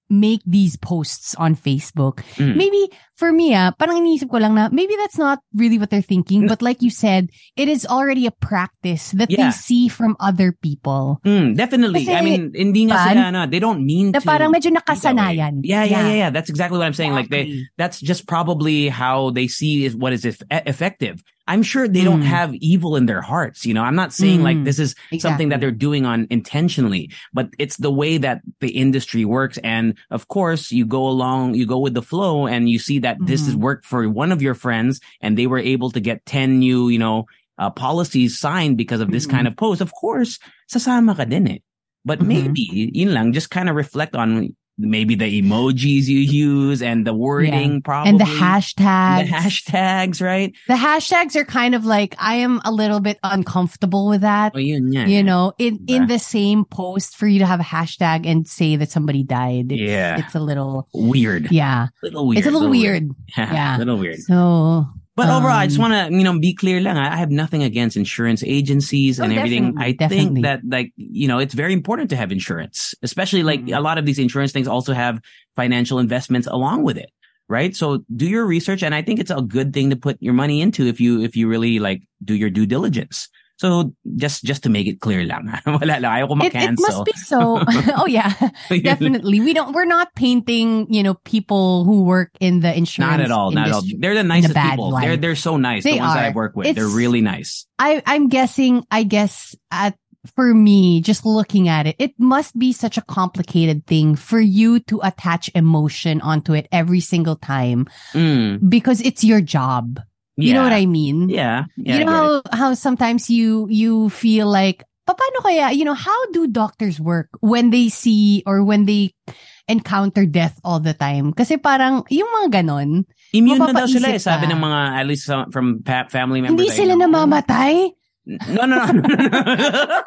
A: make these posts on Facebook,
B: Mm.
A: maybe for me, ah, parang iniisip ko lang na maybe that's not really what they're thinking, but like you said, it is already a practice that
B: Yeah.
A: they see from other people.
B: Mm, definitely. I mean, hindi nga sila, ano, they don't mean
A: Na
B: to.
A: parang medyo
B: be that way.
A: nakasanayan.
B: Yeah, yeah, yeah,
A: Yeah.
B: yeah. That's exactly what I'm saying. Like they, that's just probably how they see is what is eff- effective. I'm sure they don't
A: Mm.
B: have evil in their hearts. You know, I'm not saying like
A: Mm.
B: this is something that they're doing on intentionally, but it's the way that the industry works. And of course, you go along, you go with the flow and you see that this has
A: Mhm.
B: worked for one of your friends and they were able to get 10 new, you know, uh, policies signed because of this
A: Mhm.
B: kind of post. Of course, sasama ka din eh. But
A: Mhm.
B: maybe, yun lang, just kind of reflect on maybe the emojis you use and the wording probably
A: and the hashtags.
B: the hashtags, right?
A: The hashtags are kind of like I am a little bit uncomfortable with that.
B: Oh, yun nga.
A: You know, in in the same post for you to have a hashtag and say that somebody died. It's,
B: Yeah.
A: it's a little
B: weird.
A: yeah,
B: Little weird.
A: it's a little weird. Yeah.
B: little weird.
A: So
B: But overall, I just
A: Um,
B: want to, you know, be clear lang. I have nothing against insurance agencies and
A: Oh,
B: everything. I
A: definitely.
B: think that, like, you know, it's very important to have insurance, especially like
A: Mhm.
B: a lot of these insurance things also have financial investments along with it. Right. So do your research. And I think it's a good thing to put your money into if you, if you really like do your due diligence. So just, just to make it clear lang. Wala lang. Ayaw ko
A: it, it must be so. oh yeah, definitely. We don't. We're not painting. You know, people who work in the insurance.
B: Not at all. Not at all. They're the nicest people.
A: light.
B: They're, they're so nice.
A: They
B: the ones that
A: are.
B: I've worked with. They're really nice.
A: I, I'm guessing, I guess at, for me, just looking at it, it must be such a complicated thing for you to attach emotion onto it every single time
B: Mm.
A: because it's your job. You know
B: Yeah.
A: what I mean?
B: Yeah. yeah
A: you know how, how sometimes you, you feel like, "Pa- paano kaya, you know, how do doctors work when they see or when they encounter death all the time? Kasi parang, yung mga ganon,
B: Immune na daw sila eh, sabi ng mga, at least from family members.
A: hindi sila
B: know.
A: namamatay?
B: No, no, no. no, no.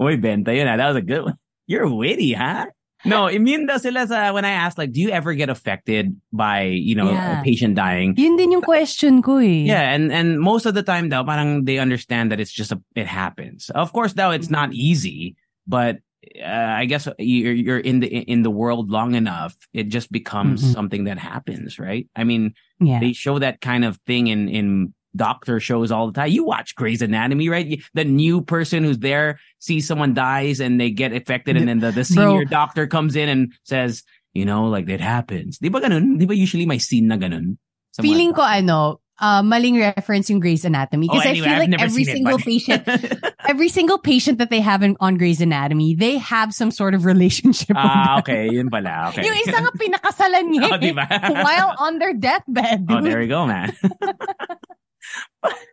B: Uy, Benta, yun ah. That was a good one. You're witty, huh? No, immune daw sila sa, when I asked, like, do you ever get affected by, you know,
A: Yeah.
B: a patient dying?
A: Yun din yung question ko eh.
B: Yeah, and and most of the time daw, parang they understand that it's just a, it happens. Of course, though, it's not easy, but uh, I guess you're you're in the in the world long enough, it just becomes
A: Mhm.
B: something that happens, right? I mean,
A: Yeah.
B: they show that kind of thing in in doctor shows all the time. You watch Grey's Anatomy, right? The new person who's there sees someone dies and they get affected, and then the, the
A: Bro.
B: senior doctor comes in and says, you know, like it happens. Di ba ganun? Di ba usually may scene na ganun?
A: Feeling ko ano, uh, maling reference yung Grey's Anatomy.
B: Oh,
A: Because
B: anyway,
A: I feel
B: I've
A: like every
B: seen it,
A: single patient, every single patient that they have in, on Grey's Anatomy, they have some sort of relationship
B: Ah, okay. Yun pala. Okay.
A: Yung isa nga pinakasalan niya
B: oh, diba?
A: eh, while on their deathbed.
B: oh, there we go, man.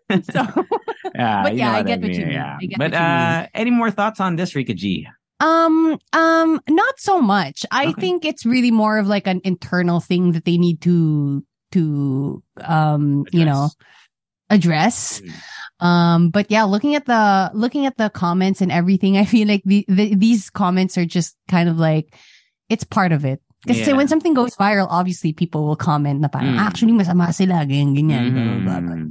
A: so,
B: Yeah,
A: But yeah, I get what you
B: mean,
A: mean.
B: Yeah.
A: I get
B: but
A: you mean.
B: uh, any more thoughts on this, Rica G?
A: um, um, not so much. I
B: Okay.
A: think it's really more of like an internal thing that they need to, to, um, you know, address.
B: Mm.
A: Um, but yeah, looking at the looking at the comments and everything, I feel like the, the these comments are just kind of like it's part of it. Because
B: Yeah.
A: when something goes viral, obviously people will comment na parang,
B: Mm.
A: actually masama sila, ganyan, ganyan, blah, blah, blah, blah.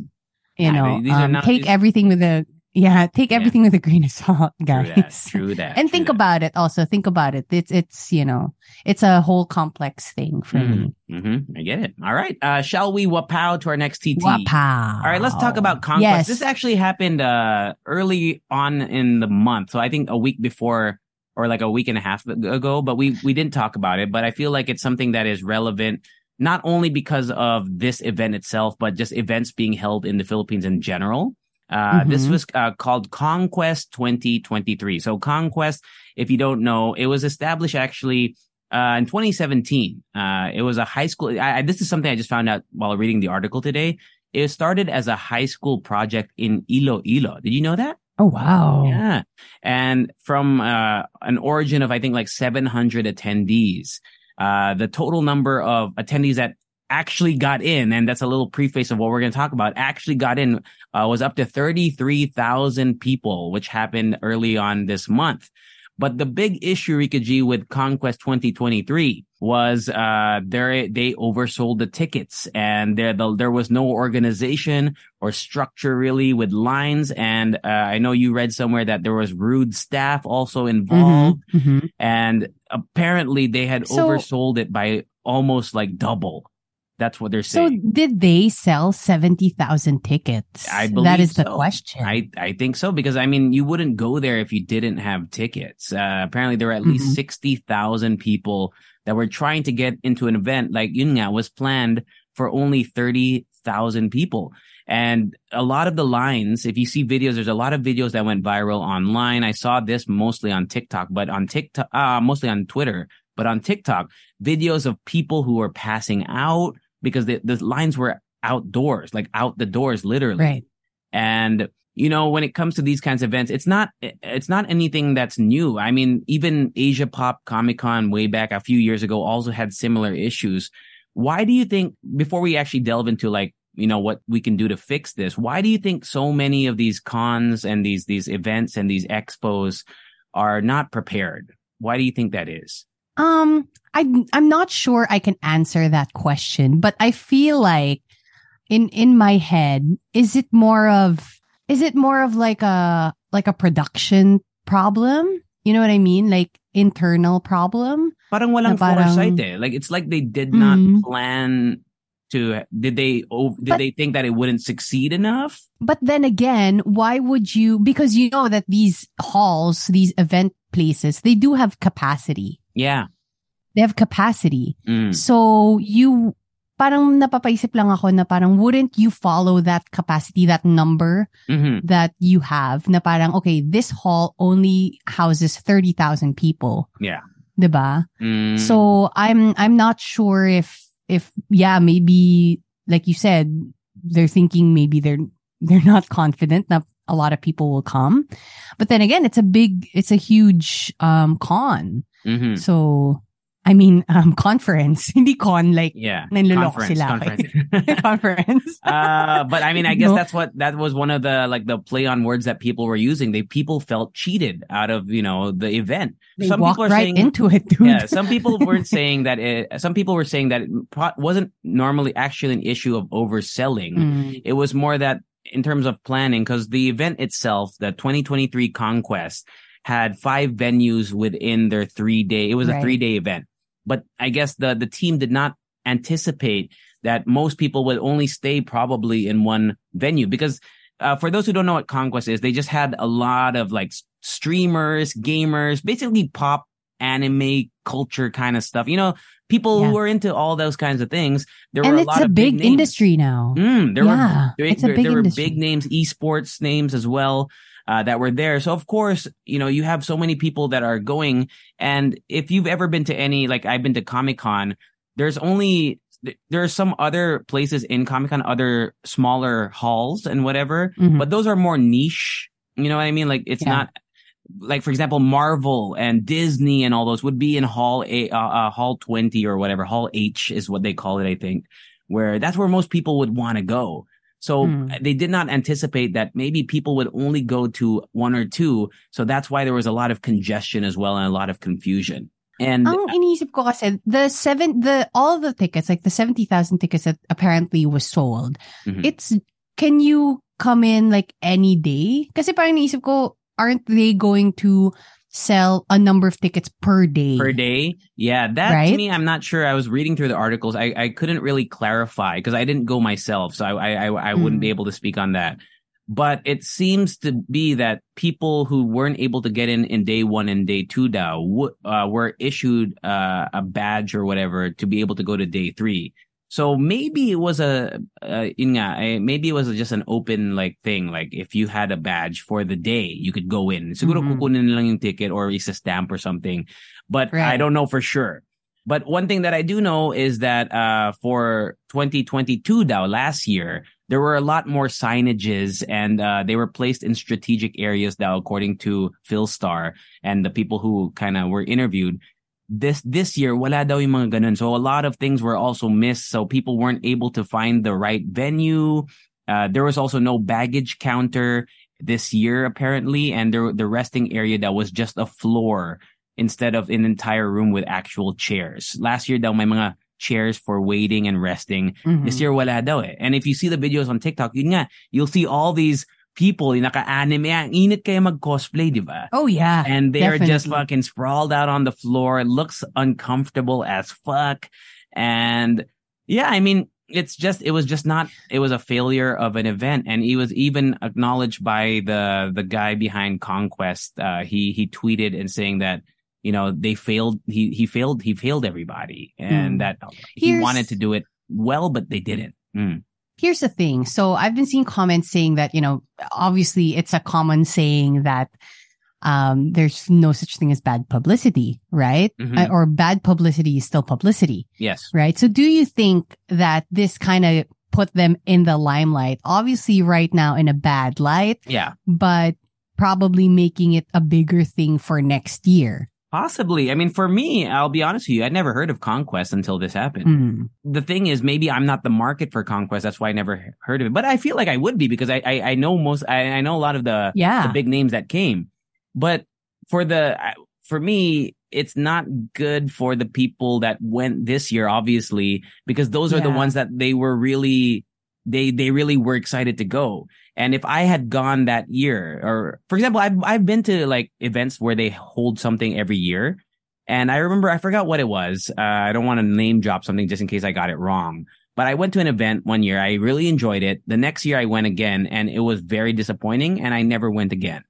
A: You
B: Yeah,
A: know,
B: these are
A: um, take
B: these-
A: everything with a, yeah, take
B: Yeah.
A: everything with a grain of salt,
B: True
A: guys.
B: that. True that.
A: And
B: true
A: think
B: that.
A: about it also. Think about it. It's, it's, you know, it's a whole complex thing for me.
B: Mm-hmm. I get it. All right. Uh, shall we wapow to our next TT?
A: Wapow.
B: All right, let's talk about CONQuest.
A: Yes.
B: This actually happened uh, early on in the month, so I think a week before or like a week and a half ago. But we we didn't talk about it. But I feel like it's something that is relevant not only because of this event itself, but just events being held in the Philippines in general. Uh, This
A: Mhm.
B: was uh, called CONQuest 2023. So CONQuest, if you don't know, it was established actually uh, in 2017. Uh, it was a high school. I, I, this is something I just found out while reading the article today. It started as a high school project in Iloilo. Did you know that?
A: Oh, wow.
B: Yeah. And from uh, an origin of, I think, like 700 attendees, uh, the total number of attendees that actually got in, and that's a little preface of what we're going to talk about, actually got in uh, was up to 33,000 people, which happened early on this month. But the big issue, Rica G, with CONQuest 2023 was uh, there they oversold the tickets, and there the, there was no organization or structure really with lines. And uh, I know you read somewhere that there was rude staff also involved,
A: Mhm, mhm.
B: and apparently they had
A: So-
B: oversold it by almost like double. That's what they're saying.
A: So did they sell 70,000 tickets?
B: I
A: That
B: believe
A: is the question.
B: I, I think so because I mean you wouldn't go there if you didn't have tickets. Uh, apparently there were at least
A: Mhm.
B: sixty thousand people that were trying to get into an event like yun nga was planned for only thirty thousand people. And a lot of the lines, if you see videos, there's a lot of videos that went viral online. I saw this mostly on TikTok, but on TikTok, uh, mostly on Twitter, but on TikTok, videos of people who were passing out because the, the lines were outdoors, like out the doors, literally
A: right.
B: and you know, when it comes to these kinds of events, it's not it's not anything that's new. I mean, even Asia Pop Comic Con way back a few years ago also had similar issues. Why do you think before we actually delve into like you know what we can do to fix this? Why do you think so many of these cons and these these events and these expos are not prepared? Why do you think that is?
A: Um, I I'm not sure I can answer that question, but I feel like in in my head, is it more of is it more of like a like a production problem? You know what I mean? Like internal problem?
B: Parang walang
A: parang,
B: foresight eh. Like it's like they did not
A: Mm.
B: plan to did they oh, did
A: But-
B: they think that it wouldn't succeed enough?
A: But then again, why would you? Because you know that these halls, these event places, they do have capacity.
B: Yeah.
A: They have capacity.
B: Mm.
A: So you, parang napapaisip lang ako na parang wouldn't you follow that capacity, that number
B: hmm
A: that you have na parang, okay, this hall only houses 30,000 people.
B: Yeah.
A: 'Di ba?
B: Mm.
A: So I'm, I'm not sure if, if, yeah, maybe, like you said, they're thinking maybe they're, they're not confident that a lot of people will come. But then again, it's a big, it's a huge, um, con.
B: Mhm.
A: So, I mean, um, conference, hindi con, like,
B: yeah. Conference,
A: sila.
B: conference.
A: conference.
B: uh, but I mean, I guess
A: No.
B: that's what that was one of the like the play on words that people were using. They people felt cheated out of you know the event.
A: They
B: some people are
A: right
B: saying,
A: into it, dude.
B: yeah. Some people weren't saying that. It, some people were saying that it wasn't normally actually an issue of overselling.
A: Mm,
B: It was more that in terms of planning, because the event itself, the 2023 CONQuest, had five venues within their three day. It was a three day event, but I guess the the team did not anticipate that most people would only stay probably in one venue because. Uh, for those who don't know what CONQuest is, they just had a lot of like streamers, gamers, basically pop anime culture kind of stuff. You know, people
A: Yeah.
B: who are into all those kinds of things. There
A: and
B: were a
A: it's
B: lot
A: a
B: of
A: big,
B: names.
A: industry now.
B: Mm, there
A: Yeah,
B: were there,
A: it's a
B: there,
A: big
B: there were big names, esports names as well. Uh, that were there. So of course, you know, you have so many people that are going. And if you've ever been to any, like I've been to Comic Con, there's only, there are some other places in Comic Con, other smaller halls and whatever,
A: Mhm.
B: but those are more niche. You know what I mean? Like it's
A: Yeah.
B: not, like for example, Marvel and Disney and all those would be in hall a, uh, uh, hall 20 or whatever. Hall H is what they call it, I think, where that's where most people would want to go. So
A: Hmm.
B: they did not anticipate that maybe people would only go to one or two. So that's why there was a lot of congestion as well and a lot of confusion. And
A: Ang iniisip ko kasi, the seven, the, all the tickets, like the 70,000 tickets that apparently was sold,
B: Mhm.
A: it's, can you come in like any day? Kasi parang iniisip ko, aren't they going to sell a number of tickets per day?
B: per day, yeah, that to
A: Right?
B: me, I'm not sure. I was reading through the articles. I, I couldn't really clarify because I didn't go myself. So I, I, I, I wouldn't
A: Mm.
B: be able to speak on that. But it seems to be that people who weren't able to get in in day one and day two w- uh, were issued uh, a badge or whatever to be able to go to day three. So maybe it was a, uh, maybe it was just an open like thing. Like if you had a badge for the day, you could go in. Siguro
A: Mhm.
B: kukunin lang yung ticket or it's a stamp or something. But I don't know for sure. But one thing that I do know is that uh, for 2022 now, last year, there were a lot more signages and uh, they were placed in strategic areas now, according to Philstar and the people who kind of were interviewed. This this year, wala daw yung mga ganun. So a lot of things were also missed. So people weren't able to find the right venue. Uh, there was also no baggage counter this year, apparently, and there the resting area that was just a floor instead of an entire room with actual chairs. Last year daw may mga chairs for waiting and resting.
A: Mhm.
B: This year wala daw eh. And if you see the videos on TikTok, yun nga, you'll see all these people, yung naka-anime, ang init kayo mag-cosplay, di ba?
A: Oh yeah.
B: And they're just fucking sprawled out on the floor. It looks uncomfortable as fuck. And yeah, I mean, it's just, it was just not, it was a failure of an event. And it was even acknowledged by the, the guy behind CONQuest. Uh, he, he tweeted and saying that, you know, they failed, he, he failed, he failed everybody and
A: Hmm.
B: that he
A: Here's-
B: wanted to do it well, but they didn't. Mm.
A: Here's the thing. So I've been seeing comments saying that, you know, obviously it's a common saying that um, there's no such thing as bad publicity, right?
B: Mhm.
A: Uh, or bad publicity is still publicity,
B: Yes.
A: right? So do you think that this kind of put them in the limelight. Obviously, right now in a bad light,
B: Yeah.
A: but probably making it a bigger thing for next year.
B: Possibly. I mean, for me, I'll be honest with you, I'd never heard of CONQuest until this happened.
A: Mm.
B: The thing is, maybe I'm not the market for CONQuest. That's why I never heard of it. But I feel like I would be because I I, I know most. I, I know a lot of the
A: Yeah.
B: the big names that came. But for the for me, it's not good for the people that went this year, obviously, because those are the ones that they were really they they really were excited to go. And if I had gone that year, or for example, I've I've been to like events where they hold something every year, and I remember I forgot what it was. Uh, I don't want to name drop something just in case I got it wrong. But I went to an event one year. I really enjoyed it. The next year I went again, and it was very disappointing, and I never went again.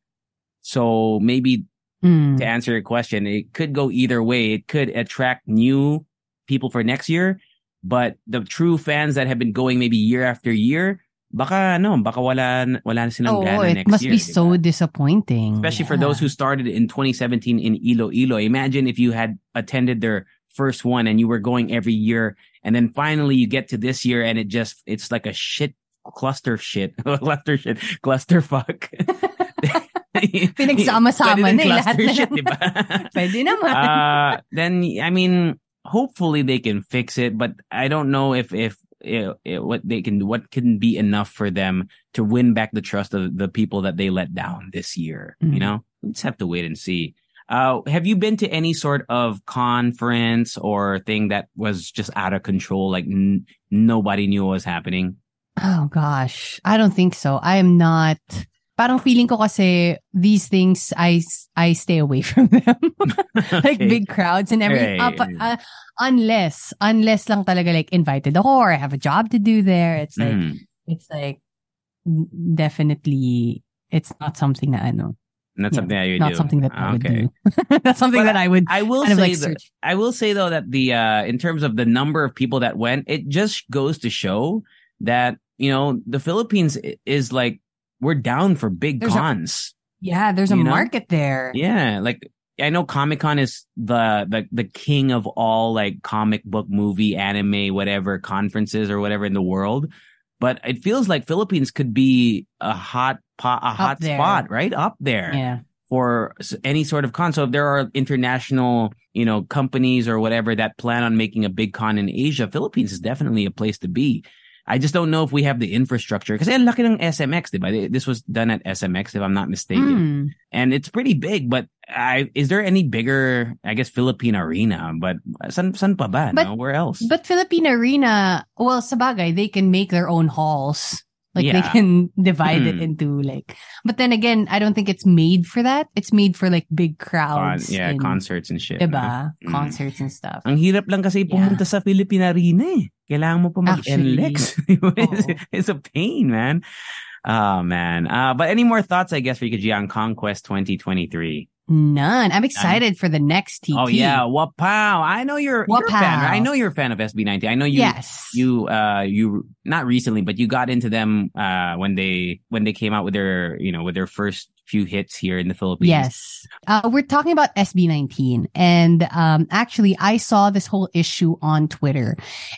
B: So maybe
A: Mm.
B: to answer your question, it could go either way. It could attract new people for next year, but the true fans that have been going maybe year after year, baka no, baka wala wala na silang
A: Oh,
B: gana
A: it must
B: year.
A: be
B: di
A: so disappointing.
B: Especially for those who started in 2017 in Iloilo. Imagine if you had attended their first one and you were going every year, and then finally you get to this year and it just it's like a shit cluster shit cluster shit cluster fuck.
A: Pinagsama-sama na eh, lahat na
B: shit,
A: lang.
B: di ba?
A: Pwede naman.
B: uh, then I mean, hopefully they can fix it, but I don't know if if it, it, what they can what can be enough for them to win back the trust of the people that they let down this year. You
A: Mhm.
B: know, we just have to wait and see. Uh, have you been to any sort of conference or thing that was just out of control? Like n- nobody knew what was happening.
A: Oh gosh, I don't think so. I am not. Parang feeling ko kasi these things I I stay away from them. like
B: Okay.
A: big crowds and everything.
B: Right.
A: Pa- uh, unless unless lang talaga like invited ako or I have a job to do there. It's like
B: Mhm.
A: it's like definitely it's not something that I know.
B: Not
A: Yeah,
B: something that you
A: Not
B: do.
A: something that I would
B: Okay.
A: do. That's something
B: But
A: that I would
B: I will say
A: like
B: that. I will say though that the uh in terms of the number of people that went, it just goes to show that you know the Philippines is like we're down for big
A: There's a-
B: cons.
A: Yeah, there's a
B: know?
A: market there.
B: yeah, like I know Comic Con is the the the king of all like comic book, movie, anime, whatever conferences or whatever in the world. But it feels like Philippines could be a hot pot, a hot
A: there.
B: spot, right up there
A: Yeah.
B: for any sort of con. So if there are international, you know, companies or whatever that plan on making a big con in Asia, Philippines is definitely a place to be. I just don't know if we have the infrastructure because ang laki ng SMX, diba? This was done at SMX, if I'm not mistaken,
A: Mm.
B: and it's pretty big. But I, is there any bigger, I guess, Philippine arena? But san, san pa ba?
A: But-
B: no? Where else?
A: But Philippine Arena, well, sabagay, they can make their own halls. Like they can divide it
B: Hmm.
A: into like, but then again, I don't think it's made for that. It's made for like big
B: Con-
A: crowds.
B: yeah,
A: and,
B: concerts and shit. no?
A: Diba?
B: Mm.
A: Concerts and stuff.
B: Ang hirap lang kasi pumunta sa Philippine Arena eh. Kailangan mo pa mag-NLEX. it's, it's a pain, man. Oh, man. Uh, but any more thoughts, I guess, for you, on CONQuest 2023?
A: None. I'm excited for the next TT.
B: Oh, yeah. Wapow. I know you're, you're a fan. I know you're a fan of SB19. I know you,
A: yes.
B: you, uh, you, not recently, but you got into them, uh, when they, when they came out with their, you know, with their first few hits here in the Philippines.
A: Yes. Uh, we're talking about SB19. And um, actually, I saw this whole issue on Twitter.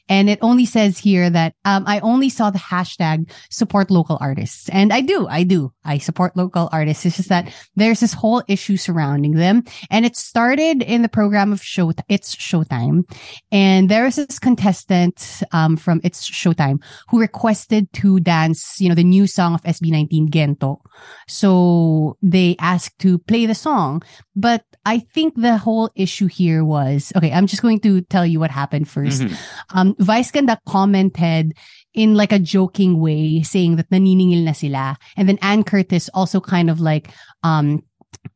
A: And it only says here that um, I only saw the hashtag support local artists. And I do. I do. I support local artists. It's just that there's this whole issue surrounding them. And it started in the program of Show, It's Showtime. And there is this contestant um, from It's Showtime who requested to dance, you know, the new song of SB19, Gento. So they asked to play the song. But I think the whole issue here was okay, I'm just going to tell you what happened 1st
B: Mhm.
A: Um, Vice Ganda commented in like a joking way, saying that naniningil na sila. And then Anne Curtis also kind of like, um,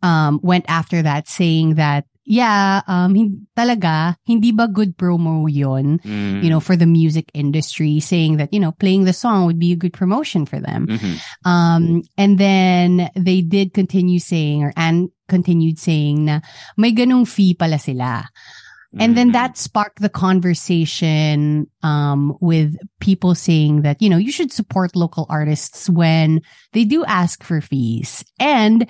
A: um, went after that saying that, yeah, um, hin- talaga, hindi ba good promo yon
B: Mm.
A: you know, for the music industry, saying that, you know, playing the song would be a good promotion for them.
B: Mhm.
A: Um, and then they did continue saying, or and continued saying na may ganung fee pala sila. And then
B: Mhm.
A: that sparked the conversation, um, with people saying that, you know, you should support local artists when they do ask for fees. And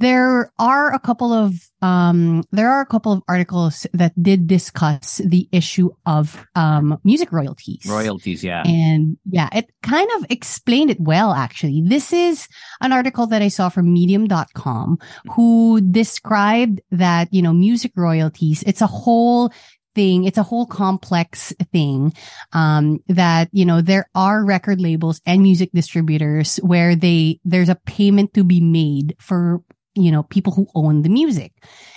A: there are a couple of um there are a couple of articles that did discuss the issue of um music royalties.
B: Royalties, yeah.
A: And yeah, it kind of explained it well, actually. This is an article that I saw from medium.com who described that, you know, music royalties, it's a whole thing. It's a whole complex thing. Um, that, you know, there are record labels and music distributors where they, there's a payment to be made for you know, people who own the music.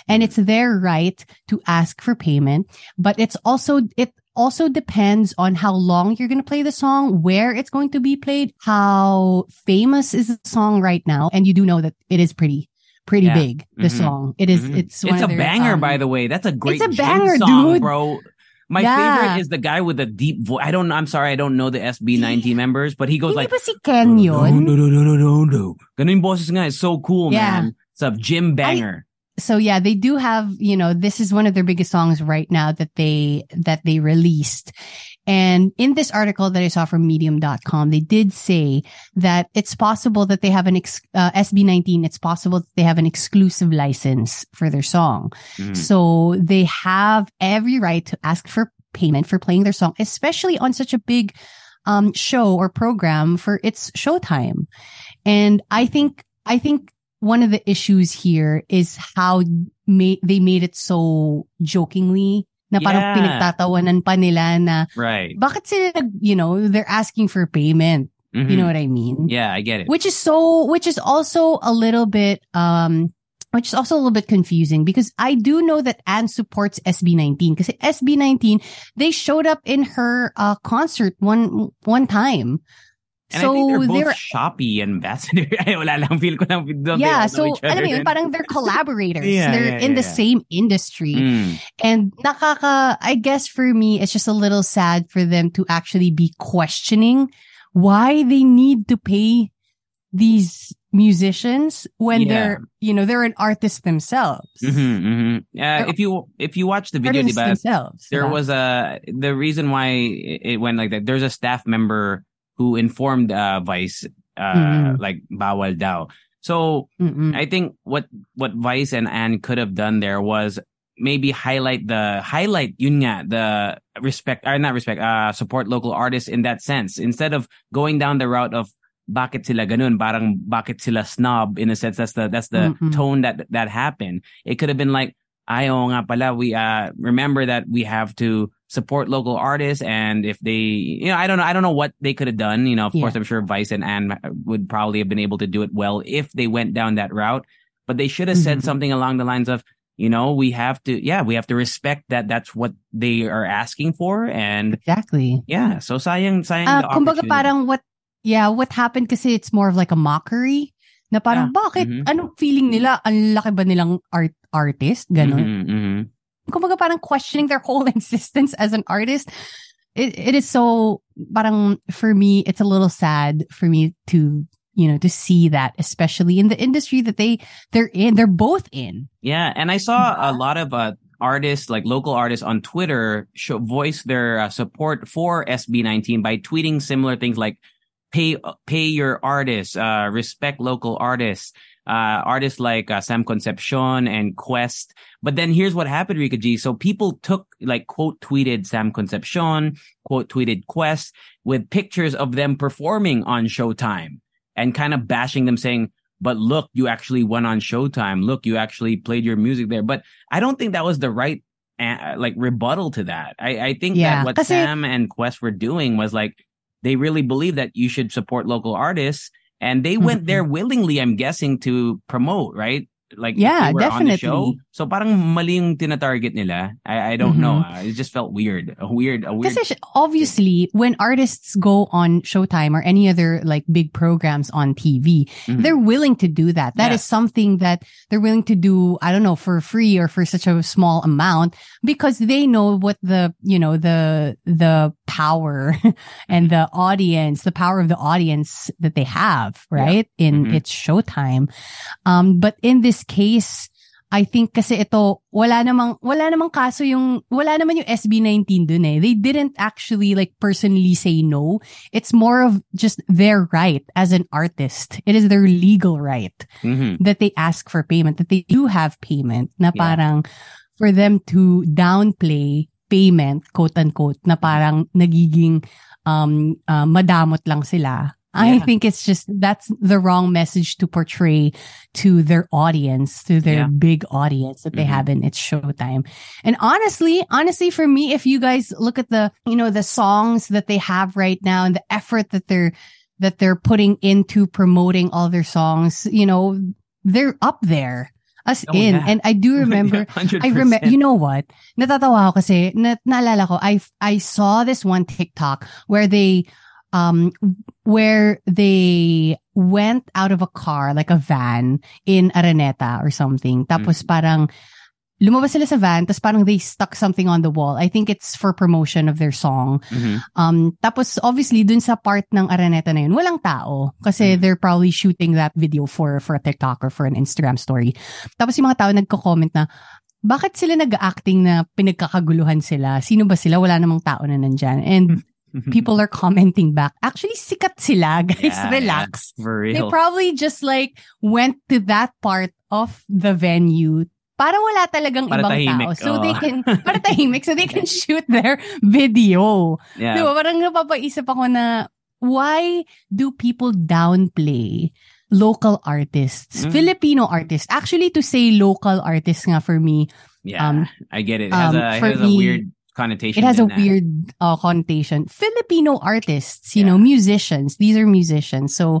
A: And it's their right to ask for payment, but it's also, it also depends on how long you're going to play the song, where it's going to be played, how famous is the song right now. And you do know that it is pretty, pretty
B: Yeah.
A: big, the
B: Mhm.
A: song. It is,
B: Mhm.
A: it's, one
B: It's a
A: their,
B: banger,
A: um,
B: by the way. That's a great
A: It's
B: a
A: banger,
B: song,
A: dude.
B: bro. My
A: Yeah.
B: favorite is the guy with the deep voice. I don't. I'm sorry, I don't know the SB19 members, but he goes
A: Hindi
B: like,
A: ba si Ken
B: no,
A: yun?
B: no, no, no, no, no, no. Ganun boses nga. It's so cool,
A: Yeah.
B: man. A Jim banger.
A: so yeah, they do have, you know, this is one of their biggest songs right now that they, that they released. And in this article that I saw from medium.com, they did say that it's possible that they have an ex, uh, SB19. It's possible that they have an exclusive license for their song.
B: Mhm.
A: So they have every right to ask for payment for playing their song, especially on such a big, um, show or program for It's Showtime. And I think, I think one of the issues here is how ma- they made it so jokingly na parang
B: Yeah.
A: pinagtatawanan pa nila na
B: Right.
A: bakit sila you know, they're asking for payment. You
B: Mhm.
A: know what I mean?
B: Yeah, I get it.
A: Which is so, which is also a little bit, um, which is also a little bit confusing because I do know that Anne supports SB19 because SB19, they showed up in her, uh, concert one, one time.
B: And
A: so
B: I think they're both
A: they're
B: Shopee ambassador. Ay, wala lang. Feel ko lang. don't
A: yeah, so
B: each other?
A: alam mo yun, parang they're collaborators.
B: Yeah,
A: they're
B: yeah,
A: in
B: yeah,
A: the
B: yeah.
A: same industry.
B: Mm.
A: And nakaka, I guess for me, it's just a little sad for them to actually be questioning why they need to pay these musicians when
B: Yeah.
A: they're, you know, they're an artist themselves.
B: Mhm, mhm. Uh, if you if you watch the video, diba,
A: themselves.
B: there
A: diba?
B: was a the reason why it went like that. There's a staff member who informed uh, Vice uh,
A: Mhm.
B: like bawal daw. So
A: Mm-mm.
B: I think what what Vice and Anne could have done there was maybe highlight the highlight yun nga the respect or not respect uh support local artists in that sense instead of going down the route of bakit sila ganun parang bakit sila snob in a sense that's the that's the
A: Mm-mm.
B: tone that that happened it could have been like ayo nga pala we uh remember that we have to support local artists and if they you know I don't know I don't know what they could have done you know of
A: Yeah.
B: course I'm sure Vice and Anne would probably have been able to do it well if they went down that route but they should have said
A: Mhm.
B: something along the lines of you know we have to yeah we have to respect that that's what they are asking for and
A: Exactly.
B: yeah so sayang sayang the
A: kumbaga parang what, yeah, what happened kasi it's more of like a mockery na parang
B: Yeah.
A: bakit,
B: Mhm.
A: anong feeling nila, ang laki ba nilang art, artist? Ganon.
B: Mhm, mhm.
A: Kumbaga parang questioning their whole existence as an artist. It, it is so, parang for me, it's a little sad for me to, you know, to see that, especially in the industry that they, they're in, they're both in.
B: Yeah, and I saw a lot of uh, artists, like local artists on Twitter, show, voice their uh, support for SB19 by tweeting similar things like "pay pay your artists, uh, respect local artists." Uh, artists like uh, Sam Concepcion and Quest. But then here's what happened, Rica G. So people took like quote tweeted Sam Concepcion, quote tweeted Quest with pictures of them performing on Showtime and kind of bashing them saying, but look, you actually went on Showtime. Look, you actually played your music there. But I don't think that was the right uh, like rebuttal to that. I, I think
A: Yeah,
B: that what Sam and Quest were doing was like they really believe that you should support local artists, and they went there willingly. I'm guessing to promote, right? Like
A: Yeah,
B: they were on the show.
A: definitely.
B: So parang mali yung tinatarget nila. I, I don't know.
A: Mhm.
B: Uh, it just felt weird. A weird, a weird.
A: Kasi obviously, when artists go on Showtime or any other like big programs on TV,
B: Mhm.
A: they're willing to do that. That
B: Yeah.
A: is something that they're willing to do, I don't know, for free or for such a small amount because they know what the, you know, the, the power and the audience, the power of the audience that they have, right? In
B: Mhm.
A: its Showtime. Um, but in this case, I think kasi ito, wala namang, wala namang kaso yung, wala naman yung SB19 dun eh. They didn't actually like personally say no. It's more of just their right as an artist. It is their legal right
B: Mhm.
A: that they ask for payment, that they do have payment, na
B: Yeah.
A: parang for them to downplay payment, quote unquote, na parang nagiging um, uh, madamot lang sila. I think it's just that's the wrong message to portray to their audience, to their
B: Yeah.
A: big audience that they
B: Mhm.
A: have in its showtime. And honestly, honestly, for me, if you guys look at the, you know, the songs that they have right now and the effort that they're that they're putting into promoting all their songs, you know, they're up there. As
B: Oh,
A: in.
B: yeah.
A: And I do remember
B: 100%.
A: I remember, you know what? Natatawa ako kasi, na, naalala ko, I, I saw this one TikTok where they, um, where they went out of a car, like a van in Araneta or something. Tapos parang, lumabas sila sa van, tapos parang they stuck something on the wall. I think it's for promotion of their song.
B: Mhm.
A: Um, tapos obviously dun sa part ng Araneta na yun, walang tao. Kasi
B: Mm.
A: they're probably shooting that video for, for a TikTok or for an Instagram story. Tapos yung mga tao nagko-comment na, bakit sila nag-acting na pinagkakaguluhan sila? Sino ba sila? Wala namang tao na nandyan. And people are commenting back, actually sikat sila, guys.
B: Yeah,
A: relax.
B: yeah, for
A: They
B: real.
A: probably just like went to that part of the venue para wala talagang
B: Para
A: ibang
B: tahimik,
A: tao. So they
B: oo.
A: can, para tahimik, so they can shoot their video.
B: yeah.
A: Di ba? Parang napapaisip ako na, why do people downplay local artists,
B: Mm.
A: Filipino artists? Actually, to say local artists nga for me,
B: Yeah,
A: um,
B: I get it. It has
A: um,
B: a, it has a
A: me,
B: weird connotation.
A: it has a
B: that.
A: weird uh, connotation. Filipino artists, you know,
B: Yeah.
A: musicians. These are musicians. So,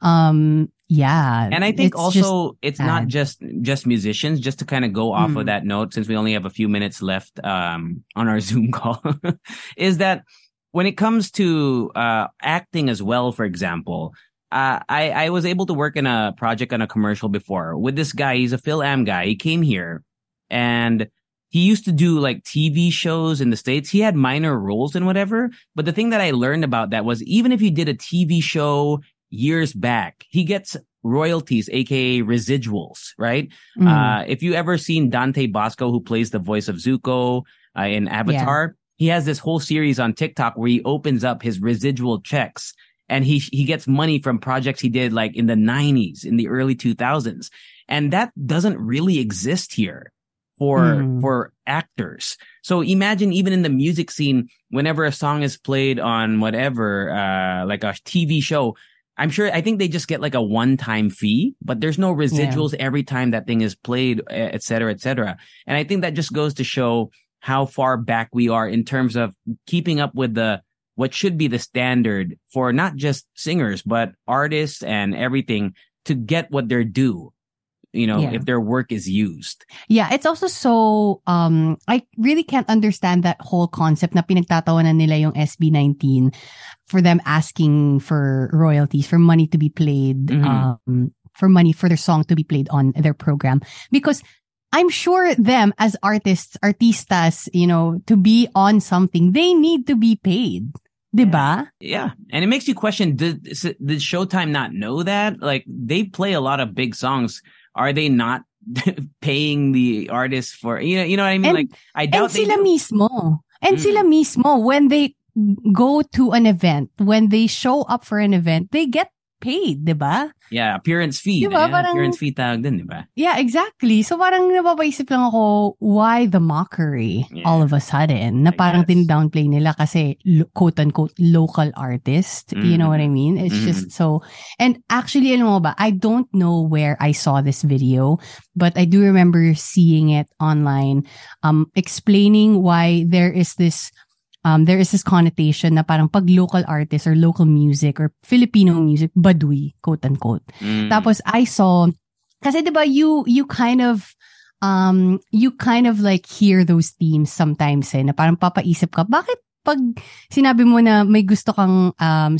A: um, yeah.
B: And I think
A: it's
B: also it's not just just musicians. Just to kind of go off
A: Mm.
B: of that note, since we only have a few minutes left um, on our Zoom call, is that when it comes to uh, acting as well, for example, uh, I I was able to work in a project on a commercial before with this guy. He's a Phil Am guy. He came here and he used to do like TV shows in the States. He had minor roles and whatever. But the thing that I learned about that was even if you did a TV show years back, he gets royalties, aka residuals, right?
A: Mm.
B: Uh, if you ever seen Dante Basco, who plays the voice of Zuko uh, in Avatar, he has this whole series on TikTok where he opens up his residual checks and he he gets money from projects he did like in the 90s, in the early 2000s. And that doesn't really exist here for
A: Mhm.
B: for actors. So imagine even in the music scene, whenever a song is played on whatever, uh, like a TV show, I'm sure, I think they just get like a one-time fee, but there's no residuals every time that thing is played, et cetera, et cetera. And I think that just goes to show how far back we are in terms of keeping up with the, what should be the standard for not just singers, but artists and everything to get what they're due, you know,
A: Yeah.
B: if their work is used.
A: Yeah, it's also so um I really can't understand that whole concept na pinagtatawanan nila yung SB19 for them asking for royalties, for money to be played,
B: Mhm.
A: um for money for their song to be played on their program because I'm sure them as artists, artistas, you know, to be on something, they need to be paid. Diba?
B: Yeah. And it makes you question, did, did Showtime not know that? Like they play a lot of big songs. Are they not paying the artists for, you know, you know what I mean?
A: And-
B: like I
A: And
B: doubt they
A: sila
B: do.
A: mismo. And
B: Mm.
A: sila mismo, when they go to an event, when they show up for an event, they get paid, di ba?
B: Yeah, appearance fee.
A: Diba?
B: Yeah,
A: Parang-
B: appearance fee tawag din, diba?
A: Yeah, exactly. So parang napapaisip lang ako, why the mockery
B: Yeah.
A: all of a sudden? Na parang
B: guess.
A: din-downplay nila kasi quote-unquote local artist. You know what I mean? It's
B: Mhm.
A: just so... And actually, alam mo ba, I don't know where I saw this video, but I do remember seeing it online, um, explaining why there is this um, there is this connotation na parang pag local artist or local music or Filipino music, baduy, quote unquote.
B: Mm.
A: Tapos I saw, kasi diba you, you kind of, um, you kind of like hear those themes sometimes eh, na parang papaisip ka, bakit pag sinabi mo na may gusto kang um,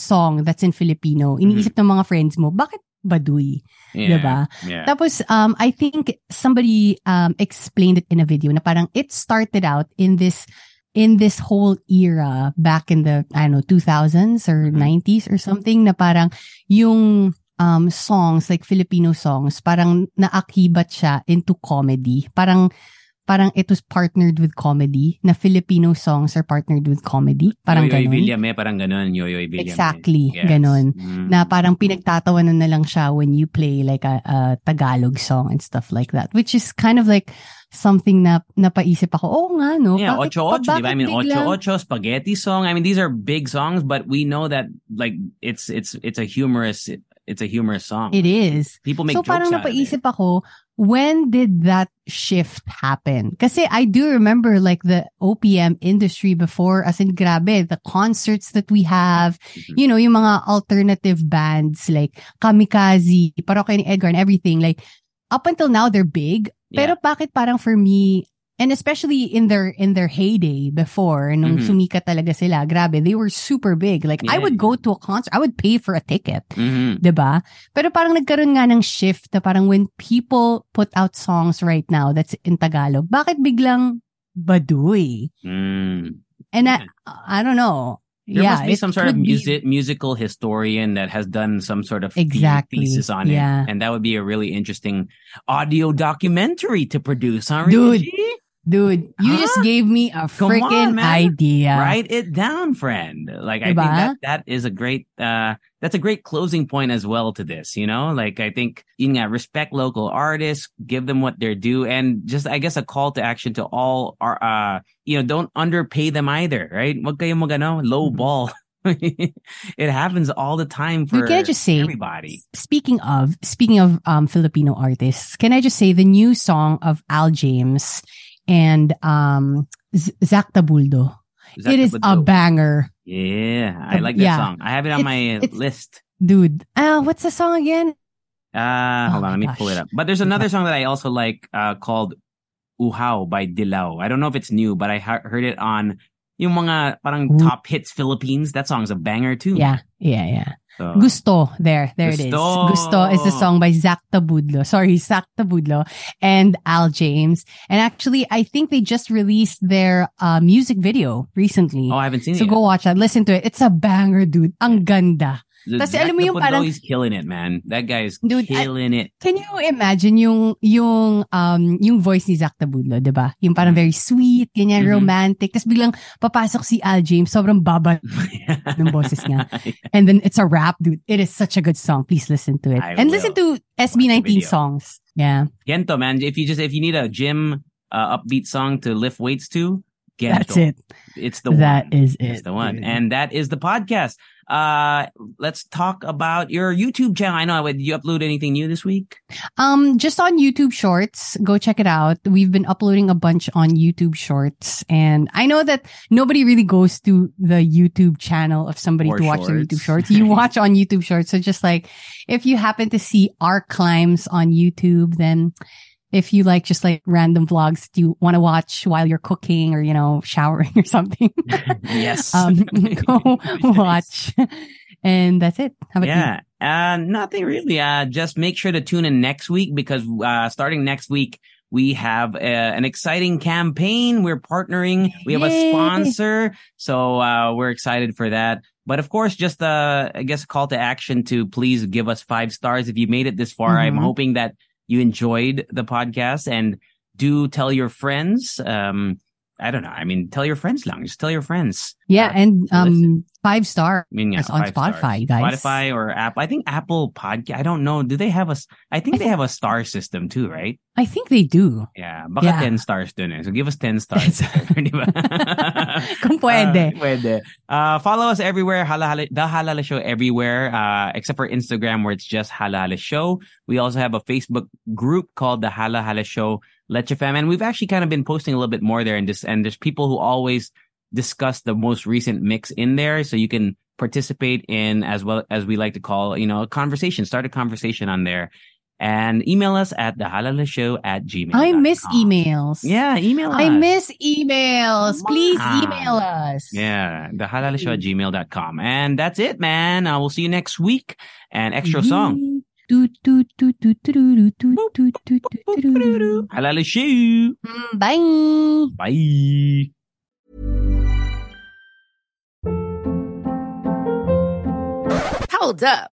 A: song that's in Filipino, iniisip ng mga friends mo, bakit baduy?
B: yeah.
A: diba?
B: Yeah.
A: Tapos, um, I think somebody um, explained it in a video na parang it started out in this in this whole era back in the, I don't know, 2000s or
B: Mhm.
A: 90s or something na parang yung um, songs, like Filipino songs, parang naakibat siya into comedy. Parang parang it was partnered with comedy, na Filipino songs are partnered with comedy. Parang
B: Yoyoy
A: ganun.
B: Villame, parang ganun. Yoyoy Villame.
A: Exactly,
B: Yes.
A: ganun.
B: Mm.
A: Na parang pinagtatawanan na lang siya when you play like a, a Tagalog song and stuff like that. Which is kind of like something na napaisip ako, oh nga no.
B: Yeah,
A: bakit-
B: Ocho Ocho,
A: bakit
B: diba? I mean, Ocho
A: biglang-
B: Ocho, Spaghetti Song. I mean, these are big songs, but we know that like it's it's it's a humorous it's a humorous song.
A: It is.
B: People make
A: so
B: jokes
A: parang
B: out of it.
A: napaisip ako, when did that shift happen? Kasi I do remember like the OPM industry before, as in grabe, the concerts that we have,
B: Mhm.
A: you know, yung mga alternative bands like Kamikaze, Parokya ni Edgar and everything, like up until now they're big. Pero bakit parang for me, and especially in their in their heyday before, nung
B: Mhm.
A: sumikat talaga sila, grabe, they were super big. Like I would go to a concert, I would pay for a ticket.
B: Mhm.
A: 'di ba? Pero parang nagkaroon nga ng shift na parang when people put out songs right now that's in Tagalog, bakit biglang baduy?
B: Mm.
A: And I, I don't know.
B: There
A: yeah,
B: must be some sort of
A: could be-
B: music musical historian that has done some sort of
A: Exactly,
B: thesis on
A: yeah.
B: it, and that would be a really interesting audio documentary to produce, huh,
A: Dude? Dude, you
B: Huh?
A: just gave me a freaking idea.
B: Write it down, friend. Like I think that that is a great uh that's a great closing point as well to this, you know? Like I think yun nga, respect local artists, give them what they're due, and just I guess a call to action to all our uh you know, don't underpay them either, right? Wag kayo low
A: Mhm.
B: ball. it happens all the time for
A: can I just say,
B: everybody.
A: speaking of speaking of um Filipino artists, can I just say the new song of Al James and um Z- Zach Tabudlo.
B: Is that
A: It
B: the
A: is a banger,
B: Yeah, I like that
A: yeah.
B: song. I have it on
A: It's-
B: my
A: it's-
B: list.
A: dude. Uh, what's the song again?
B: Uh, hold
A: Oh
B: on, let me pull it up. But there's another song that I also like uh, called Uhaw by Dilaw. I don't know if it's new, but I ha- heard it on yung mga parang
A: Ooh.
B: top hits Philippines. That song's a banger too.
A: Yeah, yeah, yeah.
B: So,
A: Gusto. There, there it is.
B: Gusto.
A: Gusto is the song by Zach Tabudlo. Sorry, Zach Tabudlo and Al James. And actually, I think they just released their uh, music video recently.
B: oh, I haven't seen
A: so
B: it.
A: go watch that. Listen to it. It's a banger, dude. Ang ganda. Kasi
B: Zach
A: alam mo yung parang-
B: he's killing it, man. That guy is
A: Dude, I-
B: killing it.
A: Can you imagine yung yung um yung voice ni Zach Tabudlo, 'di ba? Yung parang very sweet, ganyan
B: Mhm.
A: romantic. Tapos biglang papasok si Al James, sobrang baba ng boses niya. And then it's a rap, dude. It is such a good song. Please listen to it.
B: I
A: and listen
B: will.
A: to SB19
B: video.
A: songs. Yeah.
B: Gento, man. If you just if you need a gym uh, upbeat song to lift weights to, Gento.
A: That's it.
B: It's the
A: That
B: one.
A: is
B: It's
A: it.
B: the one.
A: dude.
B: And that is the podcast. Uh, let's talk about your YouTube channel. I know. Did you upload anything new this week?
A: Um, just on YouTube Shorts, go check it out. We've been uploading a bunch on YouTube Shorts, and I know that nobody really goes to the YouTube channel of somebody
B: Or
A: to watch their
B: Shorts.
A: YouTube Shorts. You watch on YouTube Shorts, so just like if you happen to see our climbs on YouTube, then if you like just like random vlogs that you want to watch while you're cooking or you know showering or something,
B: yes.
A: um, go watch. And that's it. How about you?
B: yeah. Uh, nothing really. Uh, just make sure to tune in next week because, uh, starting next week, we have uh, an exciting campaign. We're partnering. We have a sponsor. So, uh, we're excited for that. But of course, just, uh, I guess a call to action to please give us five stars if you made it this far. I'm
A: Mhm.
B: hoping that you enjoyed the podcast and do tell your friends. Um, I don't know. I mean, tell your friends lang. Just tell your friends.
A: Yeah,
B: Uh,
A: and um, five star.
B: I mean, yeah,
A: on
B: five stars.
A: Spotify, guys.
B: Spotify or Apple. I think Apple Podcast. I don't know. Do they have a? I think
A: I
B: they have a star system too, right?
A: I think they do.
B: Yeah, baka
A: Yeah.
B: 10 stars dun eh. So give us 10 stars. Di ba?
A: Kung pwede.
B: Uh, pwede. Uh, follow us everywhere. Halo Halo, the Halo Halo Show everywhere, uh, except for Instagram where it's just Halo Halo Show. We also have a Facebook group called the Halo Halo Show Leche Fam. And we've actually kind of been posting a little bit more there. And, just, and there's people who always discuss the most recent mix in there. So you can participate in as well as we like to call, you know, a conversation, start a conversation on there. And email us at the Halo Halo Show at gmail.
A: I miss emails.
B: Yeah, email us.
A: I miss emails. Please email us.
B: Yeah, the halohaloshow at gmail.com. And that's it, man. Uh, we'll see you next week. And extra song. À la
A: léchée. Bye.
B: Bye.
C: Hold up.